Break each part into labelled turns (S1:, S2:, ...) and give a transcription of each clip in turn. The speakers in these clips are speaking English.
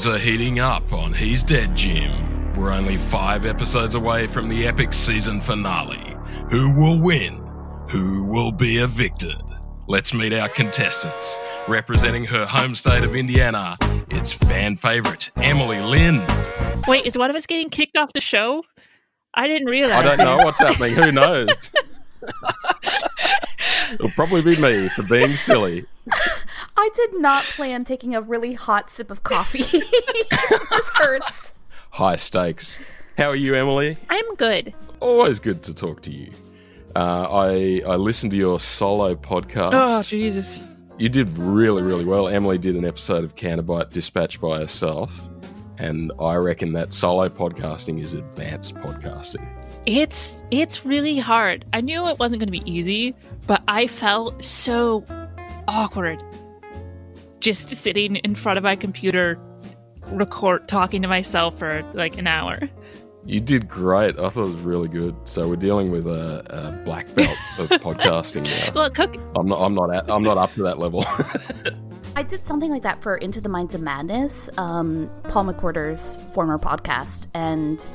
S1: Things are heating up on He's Dead Jim. We're only five episodes away from the epic season finale. Who will win? Who will be evicted? Let's meet our contestants. Representing her home state of Indiana, it's fan favorite Emily Lind.
S2: Wait, is one of us getting kicked off the show? I didn't realize.
S3: I don't know what's happening. Who knows? It'll probably be me for being silly.
S4: I did not plan taking a really hot sip of coffee. this hurts.
S3: High stakes. How are you, Emily?
S2: I'm good.
S3: Always good to talk to you. Uh, I I listened to your solo podcast.
S2: Oh, Jesus.
S3: You did really, really well. Emily did an episode of Canterbury Dispatch by herself, and I reckon that solo podcasting is advanced podcasting.
S2: It's it's really hard. I knew it wasn't going to be easy, but I felt so awkward just sitting in front of my computer record talking to myself for like an hour.
S3: You did great. I thought it was really good. So we're dealing with a, a black belt of podcasting now.
S2: Well, cook.
S3: I'm not. I'm not. At, I'm not up to that level.
S4: I did something like that for Into the Minds of Madness, um, Paul McWhorter's former podcast, and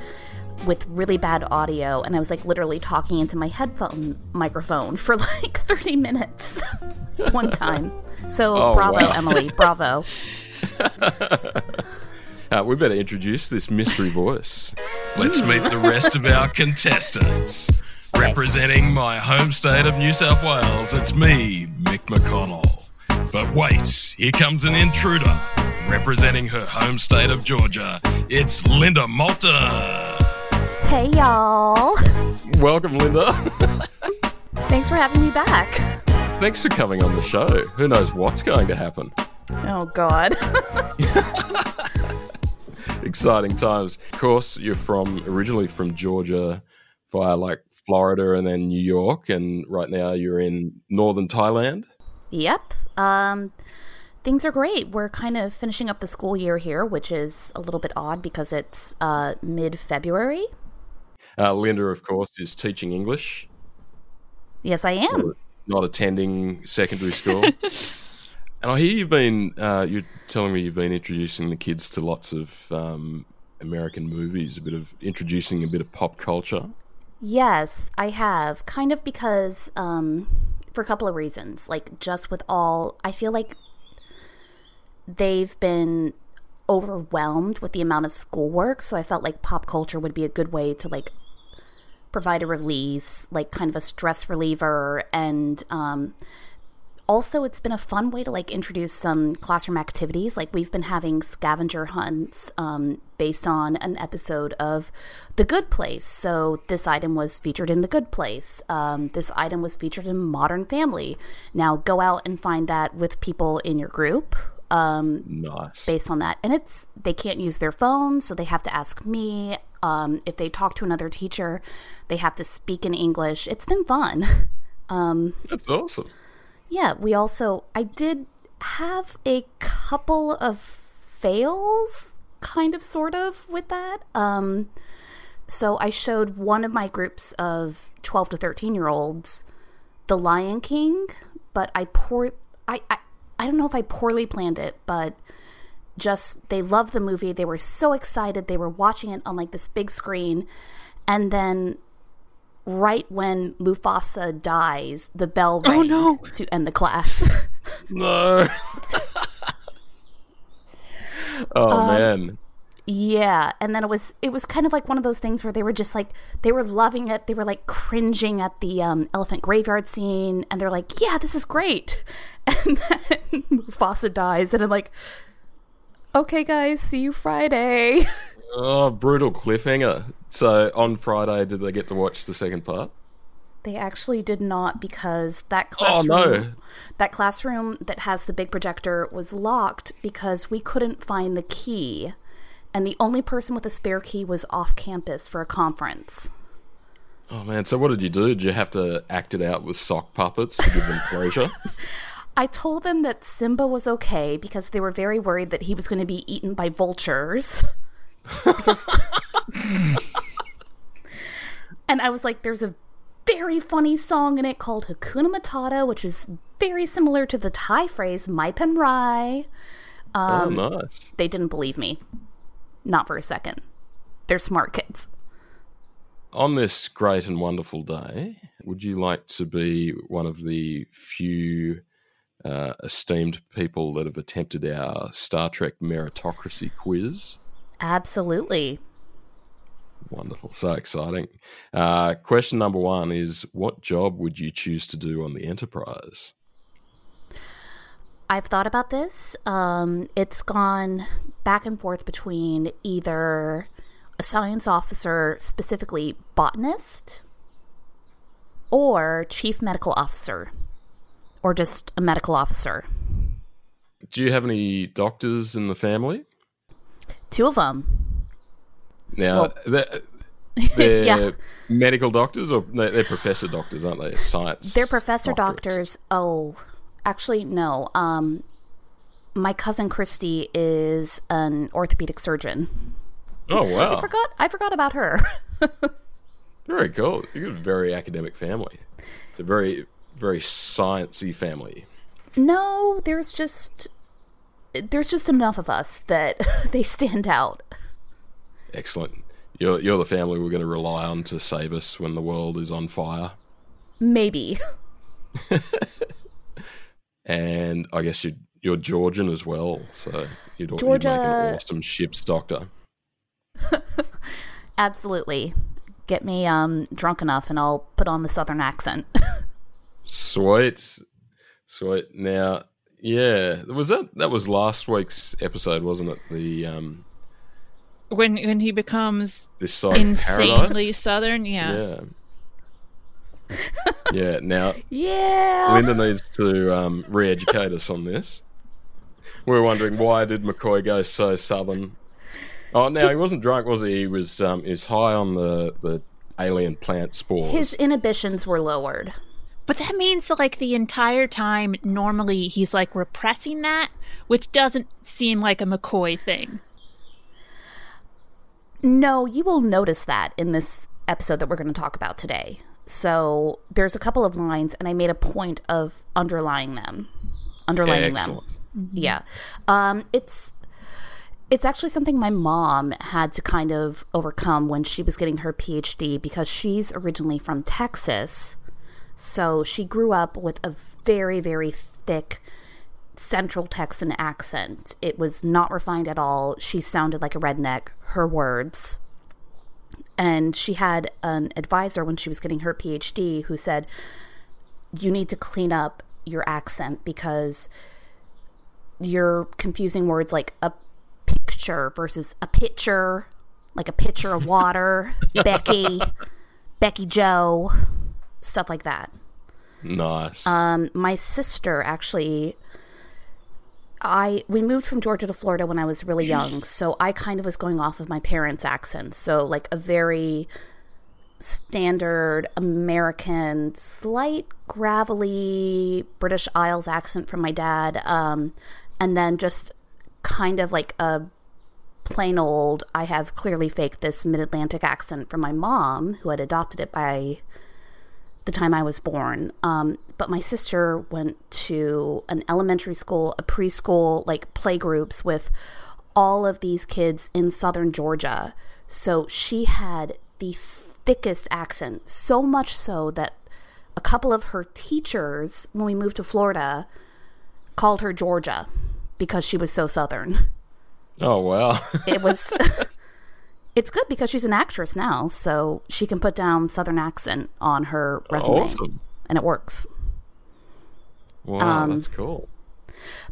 S4: with really bad audio, and I was like literally talking into my headphone microphone for like 30 minutes one time. So
S3: Oh,
S4: bravo,
S3: wow.
S4: Emily, bravo.
S3: uh, we better introduce this mystery voice.
S1: Let's meet the rest of our contestants. Representing my home state of New South Wales, it's me, Mick McConnell. But wait, here comes an intruder. Representing her home state of Georgia, it's Linda Malta.
S4: Hey y'all.
S3: Welcome, Linda.
S4: Thanks for having me back.
S3: Thanks for coming on the show. Who knows what's going to happen?
S4: Oh god.
S3: Exciting times. Of course, you're from originally from Georgia via like Florida and then New York, and right now you're in northern Thailand.
S4: Yep. Um, things are great. We're kind of finishing up the school year here, which is a little bit odd because it's uh, mid February.
S3: Uh, Linda, of course, is teaching English,
S4: Yes, I am.
S3: not attending secondary school. and I hear you've been, uh, you're telling me you've been introducing the kids to lots of um, American movies, a bit of introducing a bit of pop culture.
S4: Yes, I have. Kind of because, um, for a couple of reasons. Like, just with all, I feel like they've been overwhelmed with the amount of schoolwork. So I felt like pop culture would be a good way to, like, provide a release, like, kind of a stress reliever. And, um, also it's been a fun way to like introduce some classroom activities. Like we've been having scavenger hunts um, based on an episode of the good place. So this item was featured in the good place. Um, this item was featured in modern family. Now go out and find that with people in your group um,
S3: Nice.
S4: based on that. And it's they can't use their phones so they have to ask me um, if they talk to another teacher they have to speak in english it's been fun
S3: That's awesome.
S4: yeah, we also I did have a couple of fails kind of sort of with that. Um so I showed one of my groups of 12 to 13 year olds The Lion King, but I poor I, I I don't know if I poorly planned it, but just they loved the movie. They were so excited. They were watching it on like this big screen and then right when Mufasa dies, the bell rang
S2: Oh, no.
S4: to end the class.
S3: No. oh
S4: Um,
S3: man.
S4: yeah, and then it was it was kind of like one of those things where they were just like they were loving it. They were like cringing at the um, elephant graveyard scene, and they're like, "Yeah, this is great." And then Mufasa dies, and I'm like, "Okay, guys, see you Friday."
S3: Oh, brutal cliffhanger. So on Friday, did they get to watch the second part?
S4: They actually did not because that
S3: Oh
S4: classroom
S3: no.
S4: that classroom that has the big projector was locked because we couldn't find the key. And the only person with a spare key was off campus for a conference.
S3: Oh man. So what did you do? Did you have to act it out with sock puppets to give them closure?
S4: I told them that Simba was okay because they were very worried that he was going to be eaten by vultures. because And I was like there's a very funny song in it called Hakuna Matata, which is very similar to the Thai phrase Mai Pen Rai. Um,
S3: oh, nice.
S4: They didn't believe me. Not for a second. They're smart kids.
S3: On this great and wonderful day, would you like to be one of the few uh, esteemed people that have attempted our Star Trek meritocracy quiz?
S4: Absolutely.
S3: Wonderful. So exciting. Uh, question number one is What job would you choose to do on the Enterprise?
S4: I've thought about this. Um, it's gone back and forth between either a science officer, specifically botanist, or chief medical officer, or just a medical officer.
S3: Do you have any doctors in the family?
S4: Two of them.
S3: Now,
S4: Well-
S3: they're, they're
S4: Yeah.
S3: medical doctors or they're, professor doctors, aren't they? Science.
S4: They're professor
S3: doctors.
S4: doctors. Oh, actually, no. Um, my cousin Christy is an orthopedic surgeon.
S3: Oh,
S4: So I forgot. I forgot about her.
S3: Very cool. You've got a very academic family. It's a very, very sciencey family.
S4: no, there's just there's just enough of us that they stand out.
S3: Excellent. You're, you're the family we're going to rely on to save us when the world is on fire.
S4: Maybe.
S3: And I guess you, you're Georgian as well, so you'd, you'd make
S4: Georgia-
S3: an awesome ship's doctor.
S4: Absolutely. Get me um drunk enough and I'll put on the southern accent.
S3: Sweet, sweet. Now, yeah, was that that was last week's episode, wasn't it? The um,
S2: When when he becomes
S3: this side
S2: insanely
S3: paradise.
S2: southern, yeah.
S3: Yeah. yeah. Now,
S4: yeah.
S3: Linda needs to um, re-educate us on this. We're wondering why did McCoy go so southern? Oh, now he wasn't drunk, was he? He was um, he was high on the, the alien plant spores.
S4: His inhibitions were lowered.
S2: But that means that like the entire time normally he's like repressing that, which doesn't seem like a McCoy thing.
S4: No, you will notice that in this episode that we're going to talk about today. So there's a couple of lines, and I made a point of underlying them, underlining them. Yeah, um, it's it's actually something my mom had to kind of overcome when she was getting her PhD because she's originally from Texas, so she grew up with a very very thick Central Texan accent. It was not refined at all. She sounded like a redneck. Her words. And she had an advisor when she was getting her PhD who said, You need to clean up your accent because you're confusing words like a picture versus a pitcher, like a pitcher of water, Becky, Becky Joe, stuff like that.
S3: Nice.
S4: Um, my sister actually I we moved from Georgia to Florida when I was really young, so I kind of was going off of my parents' accent. So like a very standard American, slight gravelly British Isles accent from my dad, um, and then just kind of like a plain old. I have clearly faked this mid Atlantic accent from my mom, who had adopted it by the time I was born. Um, but my sister went to an elementary school, a preschool, like playgroups with all of these kids in southern Georgia. So she had the thickest accent, so much so that a couple of her teachers, when we moved to Florida, called her Georgia because she was so southern.
S3: oh, wow.
S4: It was. it's good because she's an actress now, so she can put down southern accent on her resume,
S3: awesome.
S4: and it works.
S3: Wow,
S4: Um,
S3: that's cool.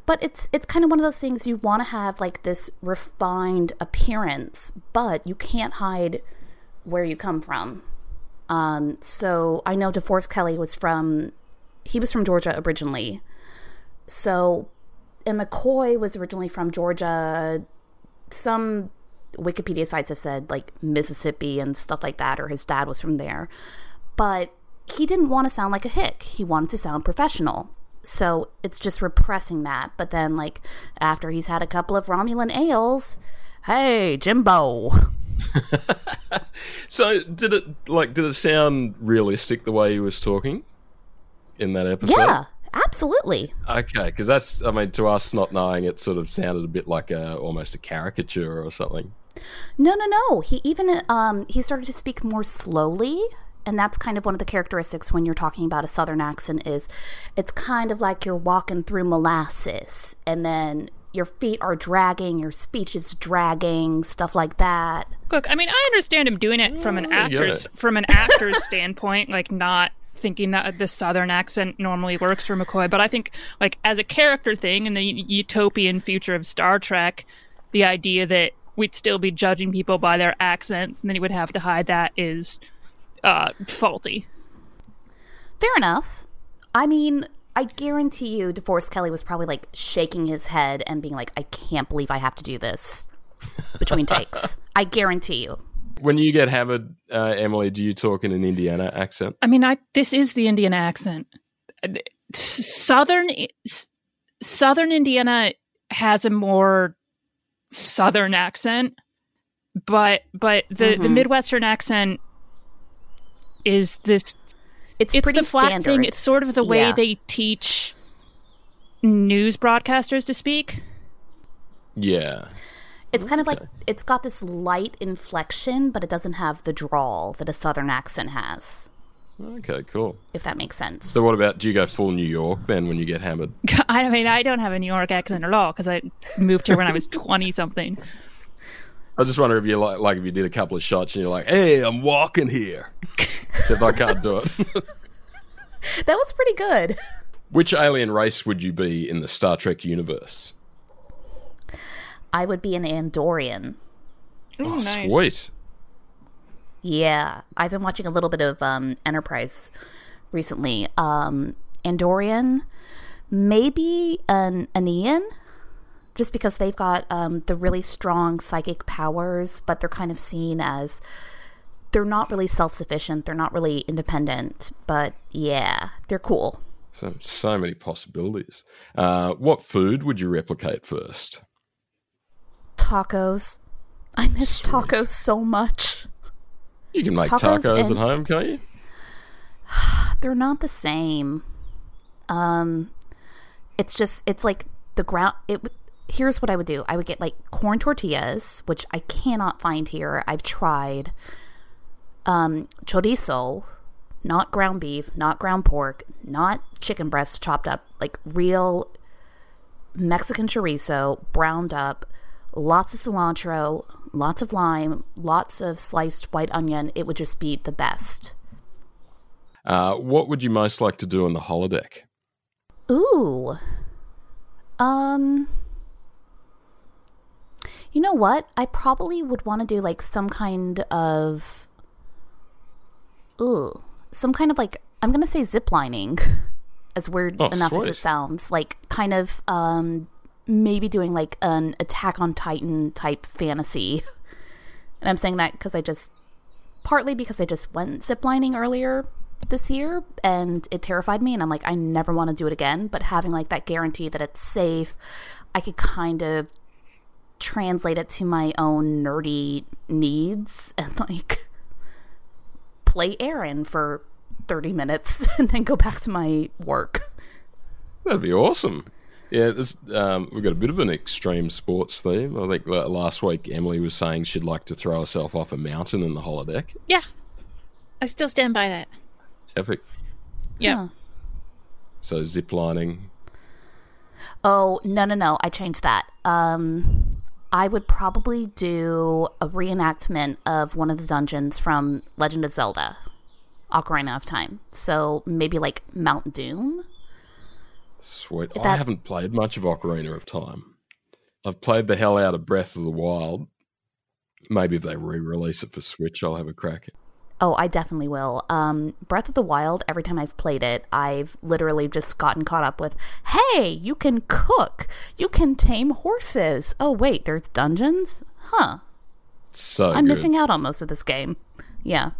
S4: but it's it's kind of one of those things you want to have like this refined appearance but you can't hide where you come from um so i know deforest kelley was from he was from georgia originally so and mccoy was originally from georgia some wikipedia sites have said like mississippi and stuff like that or his dad was from there but he didn't want to sound like a hick he wanted to sound professional so it's just repressing that. But then, like, after he's had a couple of Romulan ales, hey, Jimbo.
S3: So, did it like did it sound realistic the way he was talking in that episode?
S4: Yeah, Absolutely.
S3: Okay, because that's I mean to us not knowing it sort of sounded a bit like a almost a caricature or something.
S4: No, no, no. He even um he started to speak more slowly, and that's kind of one of the characteristics when you're talking about a southern accent is it's kind of like you're walking through molasses and then your feet are dragging, your speech is dragging, stuff like that.
S2: Look, I mean, I understand him doing it from an
S3: I get
S2: actor's
S3: it.
S2: from an actor's standpoint, like not thinking that the southern accent normally works for McCoy, but I think like as a character thing in the utopian future of Star Trek, the idea that we'd still be judging people by their accents and then he would have to hide that is uh, faulty.
S4: Fair enough. I mean, I guarantee you DeForest Kelley was probably like shaking his head and being like, I can't believe I have to do this between takes. I guarantee you.
S3: When you get hammered, uh, Emily, do you talk in an Indiana accent?
S2: I mean, I this is the Indian accent. Southern Southern Indiana has a more southern accent, but but the the
S4: Mhm.
S2: Midwestern accent is this.
S4: It's,
S2: It's
S4: pretty
S2: the flat
S4: standard.
S2: thing. It's sort of the way
S4: Yeah.
S2: they teach news broadcasters to speak.
S3: Yeah.
S4: It's kind of like it's got this light inflection, but it doesn't have the drawl that a southern accent has,
S3: Okay, cool.
S4: if that makes sense.
S3: So what about do you go full New York then when you get hammered?
S2: I mean, I don't have a New York accent at all because I moved here when I was twenty something.
S3: I just wonder if you like like if you did a couple of shots and you're like, "Hey, I'm walking here," except I can't do it.
S4: that was pretty good.
S3: Which alien race would you be in the Star Trek universe?
S4: I would be an Andorian.
S3: Oh, sweet.
S4: Yeah, I've been watching a little bit of um, Enterprise recently. Um, Andorian, maybe an Aenar, just because they've got um, the really strong psychic powers, but they're kind of seen as they're not really self sufficient. They're not really independent, but yeah, they're cool.
S3: So so many possibilities. Uh, what food would you replicate first?
S4: Tacos. I miss
S3: Sweet.
S4: tacos so much.
S3: You can make
S4: Tacos
S3: tacos, at home, can't you?
S4: they're not the same. Um, it's just it's like the ground. It here's what I would do. I would get like corn tortillas, which I cannot find here. I've tried. Um, chorizo, not ground beef, not ground pork, not chicken breast chopped up, like real Mexican chorizo, browned up, lots of cilantro, lots of lime, lots of sliced white onion. It would just be the best.
S3: Uh, what would you most like to do on the holodeck?
S4: Ooh. Um You know what? I probably would want to do like some kind of Ooh, some kind of like I'm going to say zip lining. As weird
S3: Oh,
S4: enough as it sounds, like kind of um maybe doing like an Attack on Titan type fantasy. And I'm saying that because I just partly because I just went ziplining earlier this year and it terrified me and I'm like I never want to do it again but having like that guarantee that it's safe I could kind of translate it to my own nerdy needs and like play Eren for 30 minutes and then go back to my work.
S3: That'd be awesome. Yeah, this, um, we've got a bit of an extreme sports theme. I think uh, last week Emily was saying she'd like to throw herself off a mountain in the holodeck.
S2: Yeah, I still stand by that.
S3: Epic.
S2: Yeah.
S4: Huh.
S3: So zip lining.
S4: Oh, no, no, no. I changed that. Um, I would probably do a reenactment of one of the dungeons from Legend of Zelda, Ocarina of Time. So maybe like Mount Doom.
S3: Sweet. I haven't played much of Ocarina of Time. I've played the hell out of Breath of the Wild. Maybe if they re-release it for Switch, I'll have a crack.
S4: Oh, I definitely will. Um, Breath of the Wild, every time I've played it, I've literally just gotten caught up with, hey, you can cook, you can tame horses. Oh, wait, there's dungeons? Huh.
S3: So
S4: I'm
S3: good.
S4: missing out on most of this game. Yeah.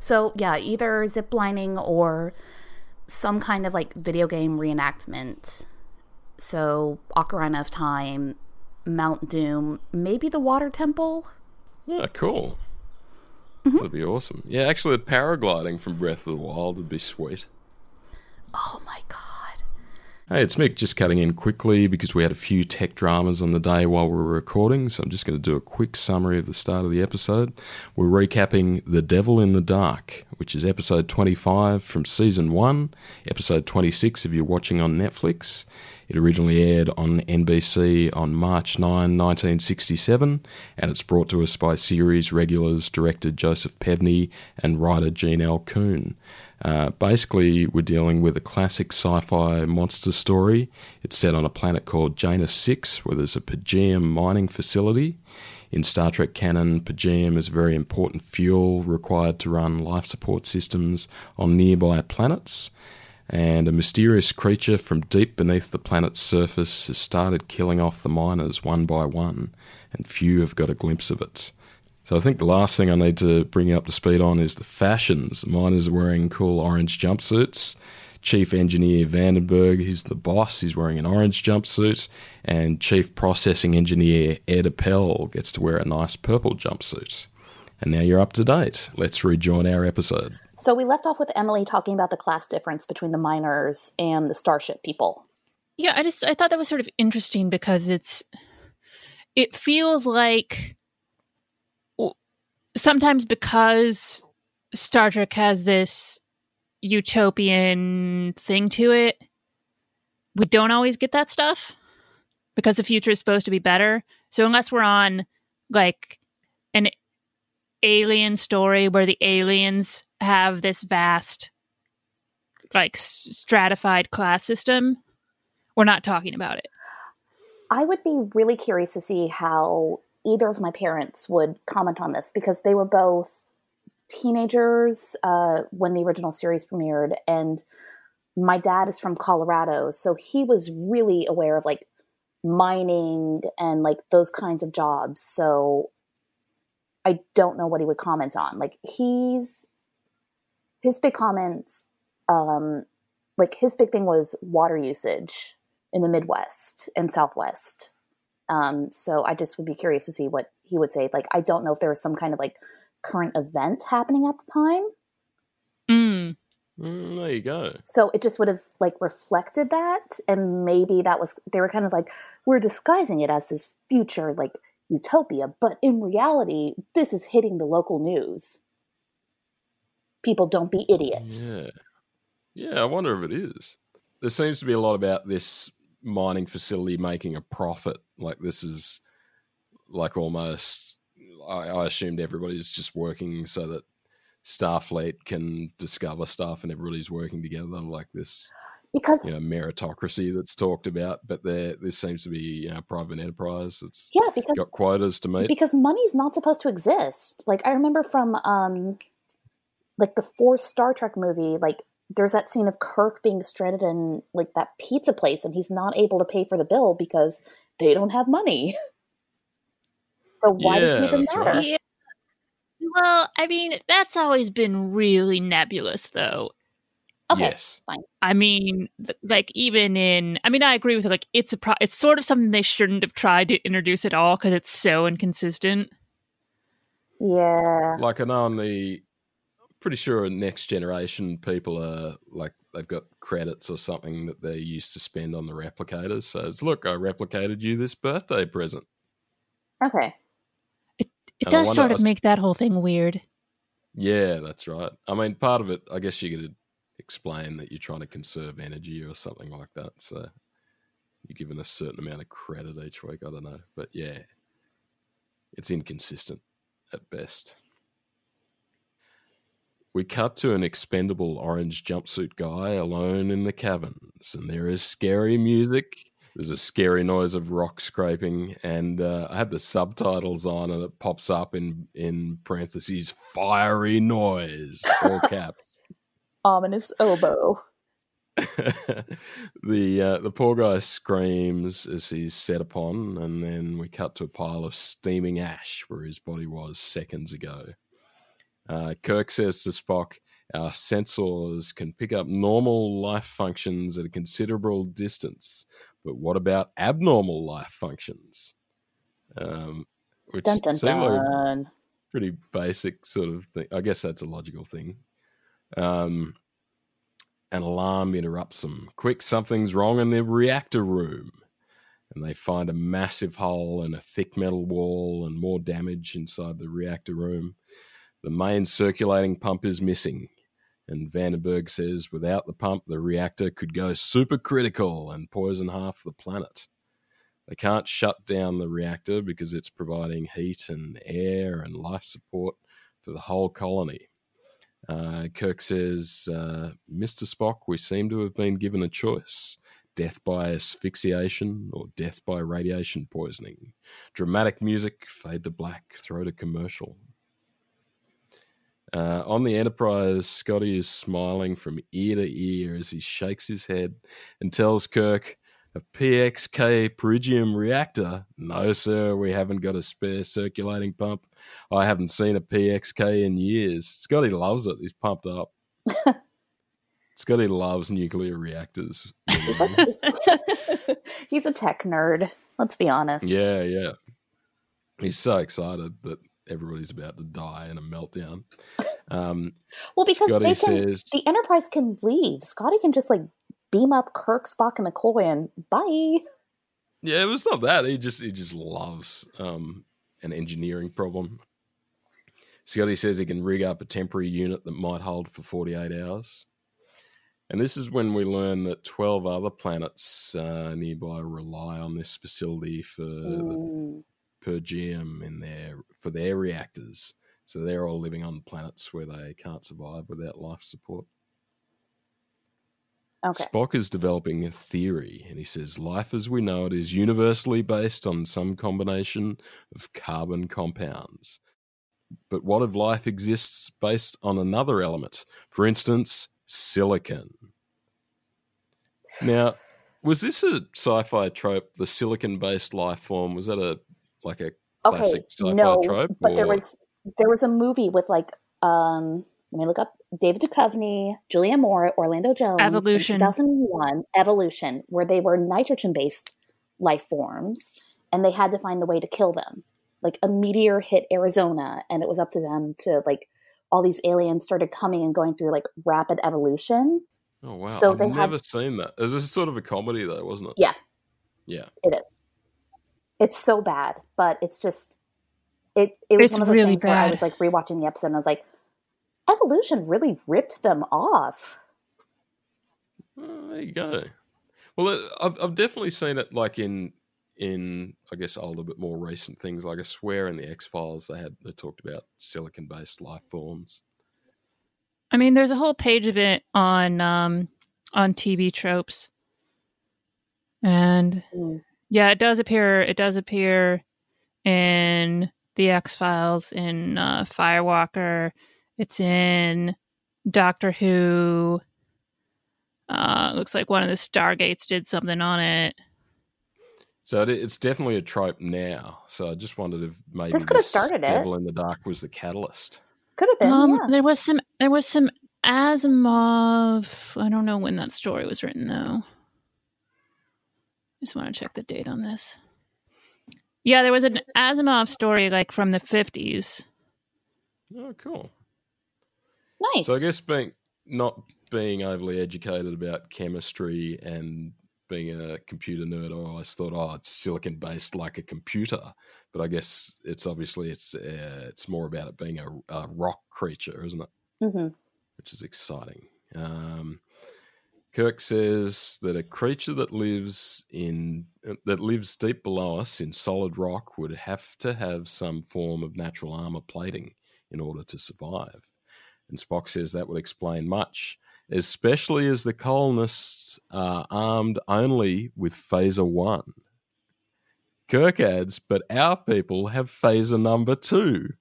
S4: So yeah, either ziplining or some kind of like video game reenactment. So Ocarina of Time, Mount Doom, maybe the Water Temple.
S3: Yeah, cool.
S4: Mm-hmm.
S3: That'd be awesome. Yeah, actually, the paragliding from Breath of the Wild would be sweet.
S4: Oh my god.
S3: Hey, it's Mick just cutting in quickly because we had a few tech dramas on the day while we were recording, so I'm just going to do a quick summary of the start of the episode. We're recapping The Devil in the Dark, which is episode 25 from season 1, episode 26 if you're watching on Netflix. It originally aired on NBC on March 9, 1967, and it's brought to us by series regulars director Joseph Pevney and writer Gene L. Coon. Uh, basically, we're dealing with a classic sci fi monster story. It's set on a planet called Janus 6, where there's a Pergium mining facility. In Star Trek canon, Pergium is a very important fuel required to run life support systems on nearby planets. And a mysterious creature from deep beneath the planet's surface has started killing off the miners one by one, and few have got a glimpse of it. So I think the last thing I need to bring you up to speed on is the fashions. Miners are wearing cool orange jumpsuits. Chief Engineer Vandenberg, he's the boss, he's wearing an orange jumpsuit. And Chief Processing Engineer Ed Appel gets to wear a nice purple jumpsuit. And now you're up to date. Let's rejoin our episode.
S4: So we left off with Emily talking about the class difference between the miners and the starship people.
S2: Yeah, I just I thought that was sort of interesting because it's it feels like sometimes because Star Trek has this utopian thing to it, we don't always get that stuff because the future is supposed to be better. So unless we're on like an alien story where the aliens have this vast like stratified class system, we're not talking about it.
S4: I would be really curious to see how either of my parents would comment on this because they were both teenagers uh, when the original series premiered, and my dad is from Colorado, so he was really aware of like mining and like those kinds of jobs. So I don't know what he would comment on. Like he's his big comments, um, like his big thing was water usage in the Midwest and Southwest. Um, so I just would be curious to see what he would say. Like, I don't know if there was some kind of like current event happening at the time.
S2: Mm.
S3: Mm, there you go.
S4: So it just would have like reflected that, and maybe that was they were kind of like we're disguising it as this future like utopia, but in reality, this is hitting the local news. People don't be idiots.
S3: Yeah, yeah. I wonder if it is. There seems to be a lot about this mining facility making a profit. Like this is like almost. I, I assumed everybody's just working so that Starfleet can discover stuff and everybody's working together like this.
S4: Because
S3: you know meritocracy that's talked about, but there this seems to be you know private enterprise. It's
S4: yeah, because
S3: got quotas to meet.
S4: Because money's not supposed to exist. Like I remember from um, like the fourth Star Trek movie, like there's that scene of Kirk being stranded in like that pizza place and he's not able to pay for the bill because they don't have money. so why
S3: Yeah,
S4: does it even matter?
S3: right.
S2: Yeah. Well, I mean, that's always been really nebulous, though.
S4: Okay,
S3: Yes.
S4: fine.
S2: I mean, th- like even in, I mean, I agree with it. Like, it's a pro. It's sort of something they shouldn't have tried to introduce at all because it's so inconsistent.
S4: Yeah.
S3: Like I know on the pretty sure next generation people are like they've got credits or something that they used to spend on the replicators. So it's look, I replicated you this birthday present.
S4: Okay.
S2: It
S3: And
S2: does sort of
S3: was-
S2: make that whole thing weird.
S3: Yeah, that's right. I mean, part of it, I guess you could explain that you're trying to conserve energy or something like that. So you're given a certain amount of credit each week. I don't know, but yeah, it's inconsistent at best. We cut to an expendable orange jumpsuit guy alone in the caverns, and there is scary music. There's a scary noise of rock scraping, and uh, I had the subtitles on, and it pops up in in parentheses "fiery noise" all caps.
S4: Ominous oboe.
S3: the uh, the poor guy screams as he's set upon, and then we cut to a pile of steaming ash where his body was seconds ago. Uh, Kirk says to Spock, "Our sensors can pick up normal life functions at a considerable distance, but what about abnormal life functions?" Um, which
S4: Dun dun
S3: seemed like pretty basic sort of thing. I guess that's a logical thing. Um, an alarm interrupts them. Quick, something's wrong in the reactor room. And they find a massive hole and a thick metal wall and more damage inside the reactor room. The main circulating pump is missing. And Vandenberg says without the pump, the reactor could go supercritical and poison half the planet. They can't shut down the reactor because it's providing heat and air and life support for the whole colony. Uh, Kirk says, uh, Mr. Spock, we seem to have been given a choice death by asphyxiation or death by radiation poisoning. Dramatic music, fade to black, throw to commercial. Uh, on the Enterprise, Scotty is smiling from ear to ear as he shakes his head and tells Kirk, a PXK Pergium reactor? No, sir, we haven't got a spare circulating pump. I haven't seen a PXK in years. Scotty loves it. He's pumped up. Scotty loves nuclear reactors.
S4: He's a tech nerd. Let's be honest.
S3: Yeah, yeah. He's so excited that everybody's about to die in a meltdown. Um,
S4: well, because
S3: Scotty
S4: they can,
S3: says,
S4: the Enterprise can leave. Scotty can just like beam up Kirk, Spock, and McCoy, and bye.
S3: Yeah, it was not that. He just he just loves um, an engineering problem. Scotty says he can rig up a temporary unit that might hold for 48 hours. And this is when we learn that 12 other planets uh, nearby rely on this facility for the
S4: Mm.
S3: Per GM in their for their reactors. So they're all living on planets where they can't survive without life support.
S4: Okay.
S3: Spock is developing a theory, and he says life as we know it is universally based on some combination of carbon compounds. But what if life exists based on another element? For instance, silicon. Now, was this a sci-fi trope? The silicon-based life form was that a like a
S4: Okay.
S3: classic sci-fi
S4: No,
S3: trope?
S4: but there was there was a movie with like um. Let me look up David Duchovny, Julia Moore, Orlando Jones,
S2: Evolution.
S4: 2001, Evolution, where they were nitrogen-based life forms, and they had to find the way to kill them. Like a meteor hit Arizona, and it was up to them to like all these aliens started coming and going through like rapid evolution.
S3: oh wow,
S4: so
S3: I've
S4: they had-
S3: never seen that. It was sort of a comedy though, wasn't it?
S4: Yeah.
S3: Yeah.
S4: It is. It's so bad, but it's just it. It was
S2: It's
S4: one of those
S2: really
S4: things where I was like rewatching the episode, and I was like, evolution really ripped them off.
S3: There you go. Well, I've I've definitely seen it like in in I guess older but more recent things. Like I swear in the X Files they had they talked about silicon based life forms.
S2: I mean, there's a whole page of it on um, on TV tropes, and
S4: Mm.
S2: Yeah, it does appear. It does appear in the X Files, in uh, Firewalker. It's in Doctor Who. Uh, looks like one of the Stargates did something on it.
S3: So it, it's definitely a trope now. So I just wondered if maybe
S4: This could have started it.
S3: Devil in the Dark was the catalyst.
S4: Could have been,
S2: Um,
S4: yeah.
S2: there was some. There was some Asimov. I don't know when that story was written, though. Just want to check the date on this. Yeah, there was an Asimov story like from the fifties.
S3: Oh, cool.
S4: Nice.
S3: So I guess being not being overly educated about chemistry and being a computer nerd, I always thought, oh, it's silicon based like a computer. But I guess it's obviously it's uh, it's more about it being a, a rock creature, isn't it?
S4: hmm
S3: Which is exciting. Um, Kirk says that a creature that lives in that lives deep below us in solid rock would have to have some form of natural armor plating in order to survive. And Spock says that would explain much, especially as the colonists are armed only with phaser one. Kirk adds, but our people have phaser number two.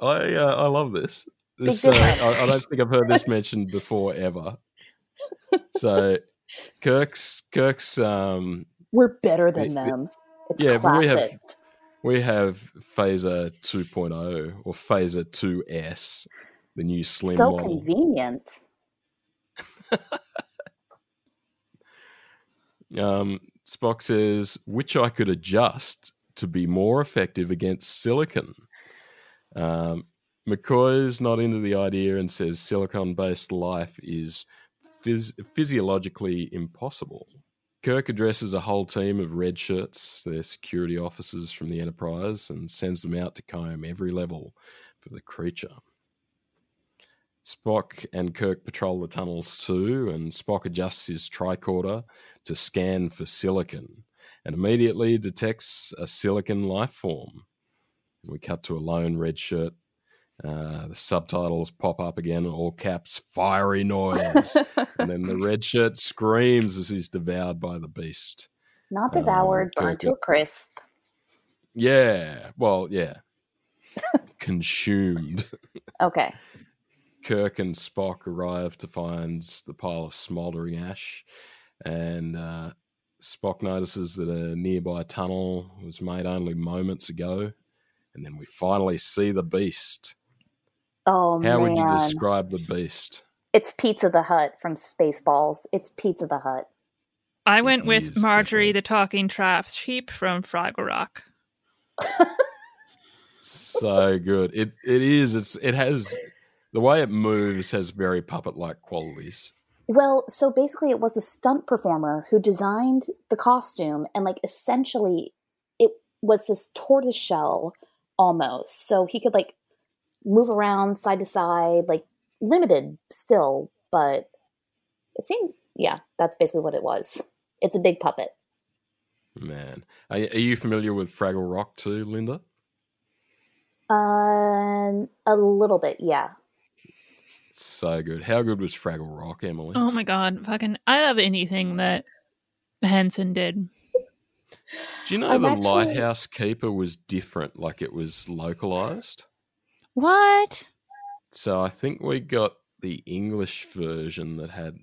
S3: I uh, I love this. This uh. I, I don't think I've heard this mentioned before ever. So Kirk's Kirk's um
S4: We're better than them. It's
S3: yeah, but we have- we have Phaser 2.0 or Phaser 2S, the new slim
S4: So
S3: model.
S4: convenient.
S3: Um, Spock says, which I could adjust to be more effective against silicon. Um, McCoy's not into the idea and says silicon based life is phys- physiologically impossible. Kirk addresses a whole team of red shirts, their security officers from the Enterprise, and sends them out to comb every level for the creature. Spock and Kirk patrol the tunnels too, and Spock adjusts his tricorder to scan for silicon and immediately detects a silicon life form. We cut to a lone red shirt. Uh, the subtitles pop up again, in all caps, fiery noise. and then the red shirt screams as he's devoured by the beast.
S4: Not devoured,
S3: Um,
S4: burned to a crisp.
S3: Yeah, well, yeah. Consumed.
S4: Okay.
S3: Kirk and Spock arrive to find the pile of smoldering ash, and uh, Spock notices that a nearby tunnel was made only moments ago, and then we finally see the beast.
S4: Oh
S3: How
S4: man,
S3: would you describe the beast?
S4: it's Pizza the Hut from Spaceballs. It's Pizza the Hut.
S2: I went
S3: It
S2: with Marjorie
S3: definitely-
S2: the talking trash heap from Fraggle Rock.
S3: So good. It it is. It's it has the way it moves has very puppet like qualities.
S4: Well, so basically, it was a stunt performer who designed the costume, and like essentially, it was this tortoise shell almost. So he could like move around side to side, like limited still, but it seemed, yeah, that's basically what it was. It's a big puppet.
S3: Man, are, are you familiar with Fraggle Rock too, Linda?
S4: Um, a little bit, yeah.
S3: So good. How good was Fraggle Rock, Emily?
S2: Oh my god, fucking! I love anything that Henson did.
S3: Do you know
S4: I'm
S3: the
S4: actually-
S3: lighthouse keeper was different? Like it was localized.
S2: What?
S3: So I think we got the English version that had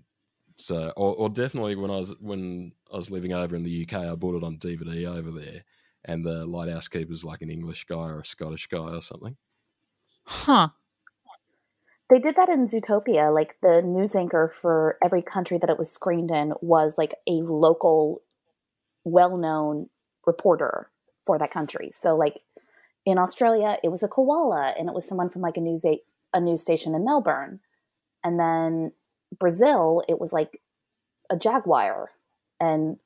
S3: so, or, or definitely when I was when I was living over in the UK, I bought it on DVD over there, and the lighthouse keeper's like an English guy or a Scottish guy or something.
S2: Huh?
S4: They did that in Zootopia. Like the news anchor for every country that it was screened in was like a local, well known reporter for that country. So, like in Australia, it was a koala and it was someone from like a news, a, a news station in Melbourne. And then Brazil, it was like a jaguar. And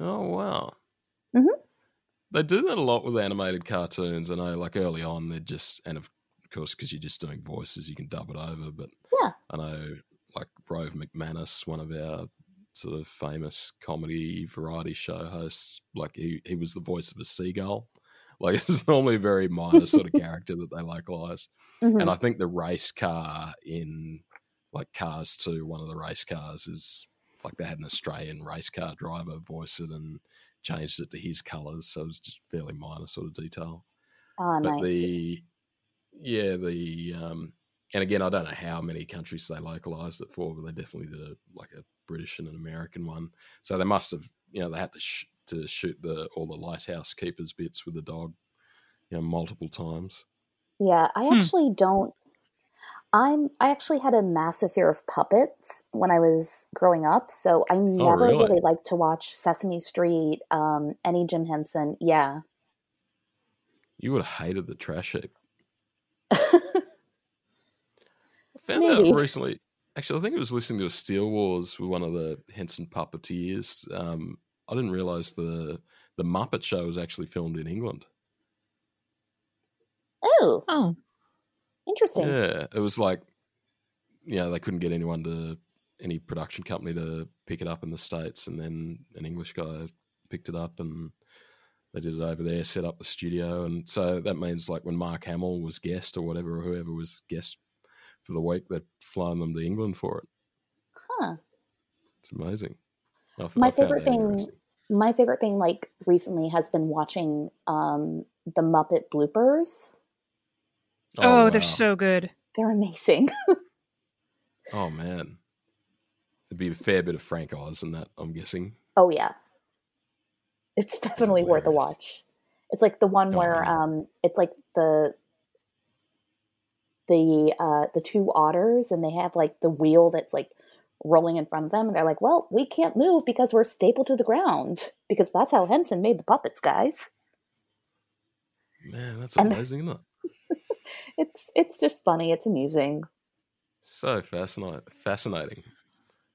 S3: Oh wow.
S4: Mhm.
S3: They do that a lot with animated cartoons. I know, like early on, they're just, and of course, because you're just doing voices, you can dub it over. But
S4: Yeah.
S3: I know, like Rove McManus, one of our sort of famous comedy variety show hosts, like he, he was the voice of a seagull. Like it's normally a very minor sort of character that they localize.
S4: Mhm.
S3: And I think the race car in like Cars 2, one of the race cars is like they had an Australian race car driver voice it and changed it to his colours. So it was just fairly minor sort of detail.
S4: ah,
S3: But
S4: nice.
S3: the, yeah, the, um, and again, I don't know how many countries they localized it for, but they definitely did a, like a British and an American one. So they must have, you know, they had to, sh- to shoot the all the lighthouse keepers bits with the dog, you know, multiple times.
S4: Yeah, I
S2: Hmm.
S4: actually don't. I'm. I actually had a massive fear of puppets when I was growing up, so I never
S3: really?
S4: really liked to watch Sesame Street, um, any Jim Henson. Yeah,
S3: You would have hated the trash heap. I found
S4: Maybe.
S3: out recently. Actually, I think it was listening to a Steel Wars with one of the Henson puppeteers. Um, I didn't realize the the Muppet Show was actually filmed in England.
S4: oh,
S2: Oh,
S4: interesting.
S3: Yeah, it was like, you know, they couldn't get anyone to any production company to pick it up in the states, and then an English guy picked it up and they did it over there, set up the studio, and so that means like when Mark Hamill was guest or whatever, or whoever was guest for the week, they'd flown them to England for it.
S4: Huh.
S3: It's amazing. I f-
S4: My
S3: I found
S4: favorite thing- My favorite thing, like recently, has been watching um, the Muppet bloopers.
S2: oh, they're so good.
S4: They're amazing.
S3: Oh man, it'd be a fair bit of Frank Oz in that. I'm guessing.
S4: oh yeah, it's definitely worth a watch. It's like the one
S3: Oh,
S4: where
S3: yeah.
S4: um, it's like the the uh the two otters and they have like the wheel that's like rolling in front of them and they're like well we can't move because we're stapled to the ground because that's how henson made the puppets guys
S3: Man, that's
S4: And-
S3: amazing, isn't it?
S4: it's it's just funny. It's amusing.
S3: So fascinating. Fascinating.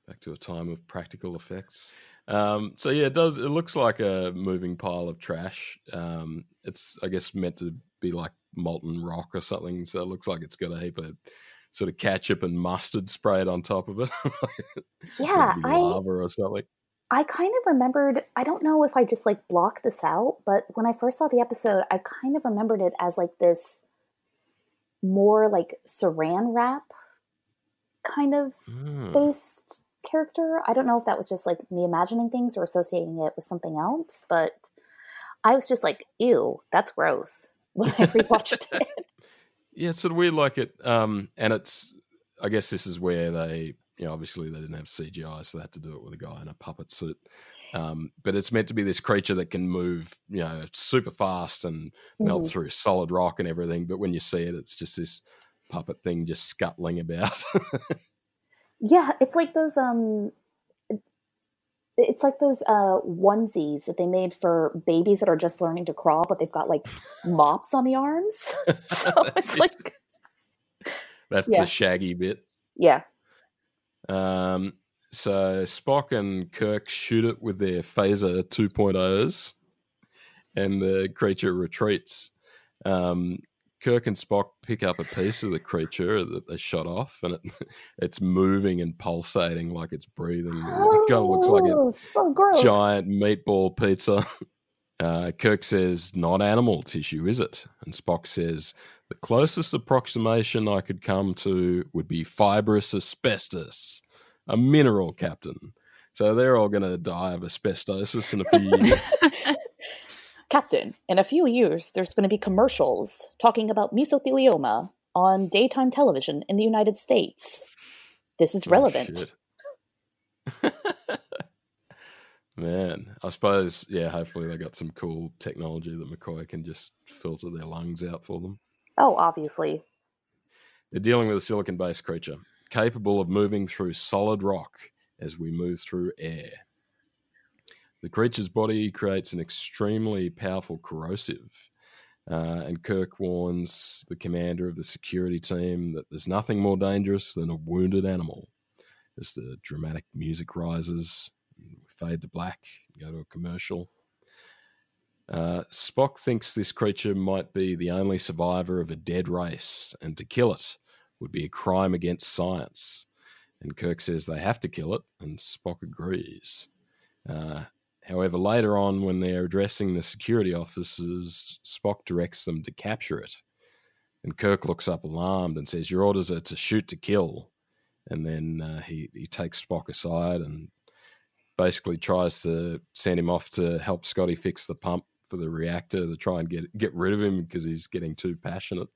S3: Back to a time of practical effects. Um, so yeah, it does. It looks like a moving pile of trash. Um, it's, I guess, meant to be like molten rock or something. So it looks like it's got a heap of sort of ketchup and mustard sprayed on top of it.
S4: yeah,
S3: I, lava or something.
S4: I kind of remembered. I don't know if I just like blocked this out, but when I first saw the episode, I kind of remembered it as like this more like saran wrap kind of mm. based character. I don't know if that was just like me imagining things or associating it with something else, but I was just like, ew, that's gross when I rewatched it.
S3: Yeah, it's sort of weird like it. Um, and it's, I guess this is where they, you know, obviously they didn't have CGI, so they had to do it with a guy in a puppet suit. Um, but it's meant to be this creature that can move, you know, super fast and melt mm-hmm. through solid rock and everything. But when you see it, it's just this puppet thing just scuttling about.
S4: Yeah, it's like those um it's like those uh onesies that they made for babies that are just learning to crawl, but they've got like mops on the arms. so it's like
S3: That's yeah. the shaggy bit.
S4: Yeah.
S3: Um so Spock and Kirk shoot it with their phaser 2.0s and the creature retreats. Um, Kirk and Spock pick up a piece of the creature that they shot off, and it, it's moving and pulsating like it's breathing. Oh, it kind of looks like a
S4: oh, so
S3: giant meatball pizza. Uh, Kirk says, "Not animal tissue, is it?" And Spock says, "The closest approximation I could come to would be fibrous asbestos, a mineral, Captain." So they're all going to die of asbestosis in a few years.
S4: Captain, in a few years, there's going to be commercials talking about mesothelioma on daytime television in the United States. This is oh, relevant.
S3: Oh, Man, I suppose, yeah, hopefully they got some cool technology that McCoy can just filter their lungs out for them.
S4: Oh, obviously.
S3: They're dealing with a silicon based creature capable of moving through solid rock as we move through air. The creature's body creates an extremely powerful corrosive. Uh, and Kirk warns the commander of the security team that there's nothing more dangerous than a wounded animal. As the dramatic music rises, we fade to black, go to a commercial. Uh, Spock thinks this creature might be the only survivor of a dead race, and to kill it would be a crime against science. And Kirk says they have to kill it, and Spock agrees. Uh, However, later on, when they're addressing the security officers, Spock directs them to capture it. And Kirk looks up alarmed and says, Your orders are to shoot to kill. And then uh, he, he takes Spock aside and basically tries to send him off to help Scotty fix the pump for the reactor to try and get, get rid of him because he's getting too passionate,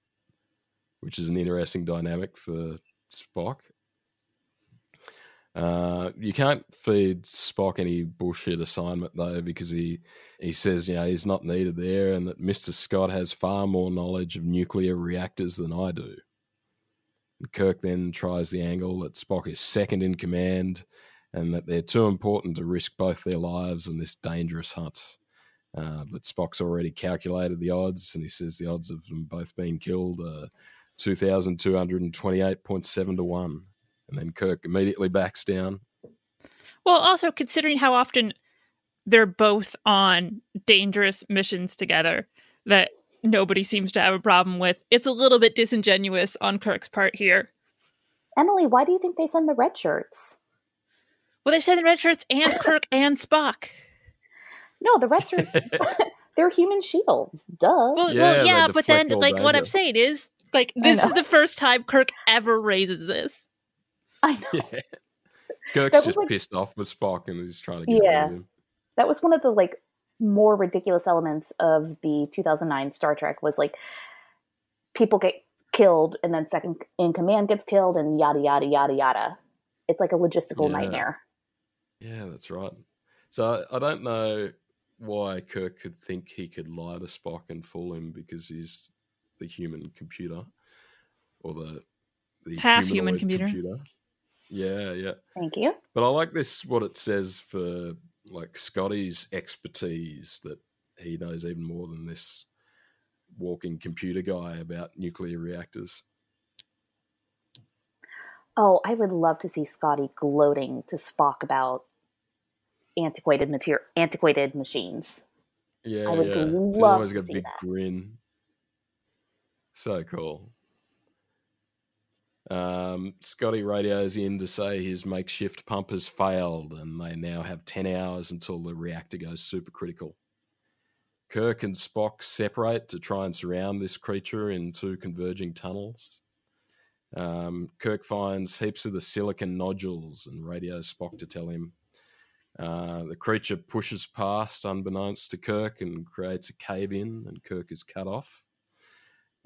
S3: which is an interesting dynamic for Spock. Uh, you can't feed Spock any bullshit assignment though, because he he says you know he's not needed there, and that Mister Scott has far more knowledge of nuclear reactors than I do. And Kirk then tries the angle that Spock is second in command, and that they're too important to risk both their lives in this dangerous hunt. Uh, but Spock's already calculated the odds, and he says the odds of them both being killed are two thousand two hundred and twenty-eight point seven to one and then Kirk immediately backs down.
S2: Well, also considering how often they're both on dangerous missions together that nobody seems to have a problem with, it's a little bit disingenuous on Kirk's part here.
S4: Emily, why do you think they send the red shirts?
S2: Well, they send the red shirts and Kirk and Spock.
S4: No, the reds are they're human shields. Duh.
S2: Well, yeah, well, yeah but then like danger. what I'm saying is like this is the first time Kirk ever raises this.
S4: I know. Yeah.
S3: Kirk's just like, pissed off with Spock and he's trying to get yeah. him.
S4: That was one of the like more ridiculous elements of the 2009 Star Trek was like people get killed and then second in command gets killed and yada yada yada yada. It's like a logistical yeah. nightmare.
S3: Yeah, that's right. So I don't know why Kirk could think he could lie to Spock and fool him because he's the human computer or the the
S2: half human computer. computer.
S3: Yeah, yeah.
S4: Thank you.
S3: But I like this what it says for like Scotty's expertise that he knows even more than this walking computer guy about nuclear reactors.
S4: Oh, I would love to see Scotty gloating to Spock about antiquated material, antiquated machines.
S3: Yeah,
S4: I would
S3: yeah. He's
S4: love
S3: always
S4: to
S3: got a big
S4: that.
S3: grin. So cool. Um, Scotty radios in to say his makeshift pump has failed and they now have 10 hours until the reactor goes supercritical. Kirk and Spock separate to try and surround this creature in two converging tunnels. Um, Kirk finds heaps of the silicon nodules and radios Spock to tell him. Uh, the creature pushes past unbeknownst to Kirk and creates a cave in, and Kirk is cut off.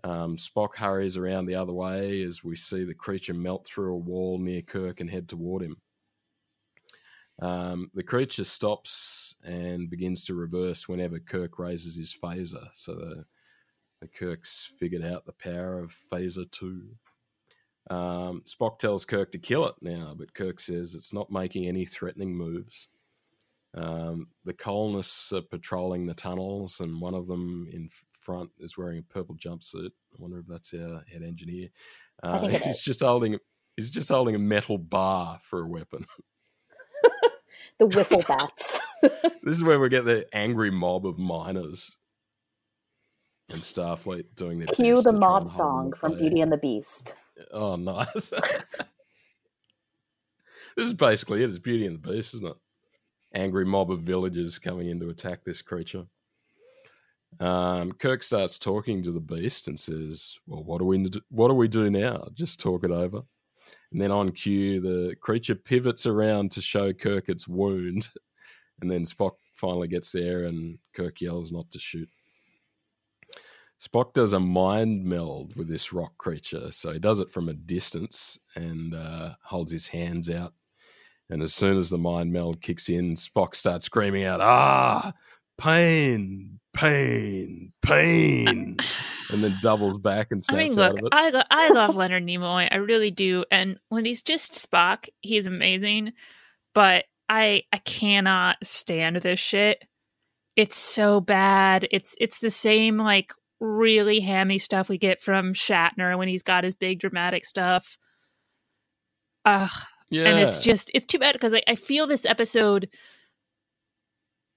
S3: Um, Spock hurries around the other way as we see the creature melt through a wall near Kirk and head toward him. Um, the creature stops and begins to reverse whenever Kirk raises his phaser. So the, the Kirk's figured out the power of phaser two. Um, Spock tells Kirk to kill it now, but Kirk says it's not making any threatening moves. Um, the colonists are patrolling the tunnels, and one of them in front is wearing a purple jumpsuit. I wonder if that's our head engineer. Uh,
S4: I think it
S3: he's
S4: is.
S3: just holding he's just holding a metal bar for a weapon.
S4: The wiffle bats.
S3: this is where we get the angry mob of miners and Starfleet doing their
S4: Cue the mob song from. Beauty and the Beast.
S3: Oh, nice. this is basically it. It's Beauty and the Beast, isn't it? Angry mob of villagers coming in to attack this creature. Um, Kirk starts talking to the beast and says, "Well, what do we what do we do now? Just talk it over." And then on cue, the creature pivots around to show Kirk its wound, and then Spock finally gets there, and Kirk yells not to shoot. Spock does a mind meld with this rock creature, so he does it from a distance and uh, holds his hands out. And as soon as the mind meld kicks in, Spock starts screaming out, "Ah, pain, pain, pain!" and then doubles back and
S2: I
S3: snaps
S2: mean,
S3: out
S2: look,
S3: of it.
S2: I lo- I love Leonard Nimoy, I really do, and when he's just Spock, he's amazing. But I I cannot stand this shit. It's so bad. It's it's the same like really hammy stuff we get from Shatner when he's got his big dramatic stuff. Ugh,
S3: yeah,
S2: and it's just it's too bad because I, I feel this episode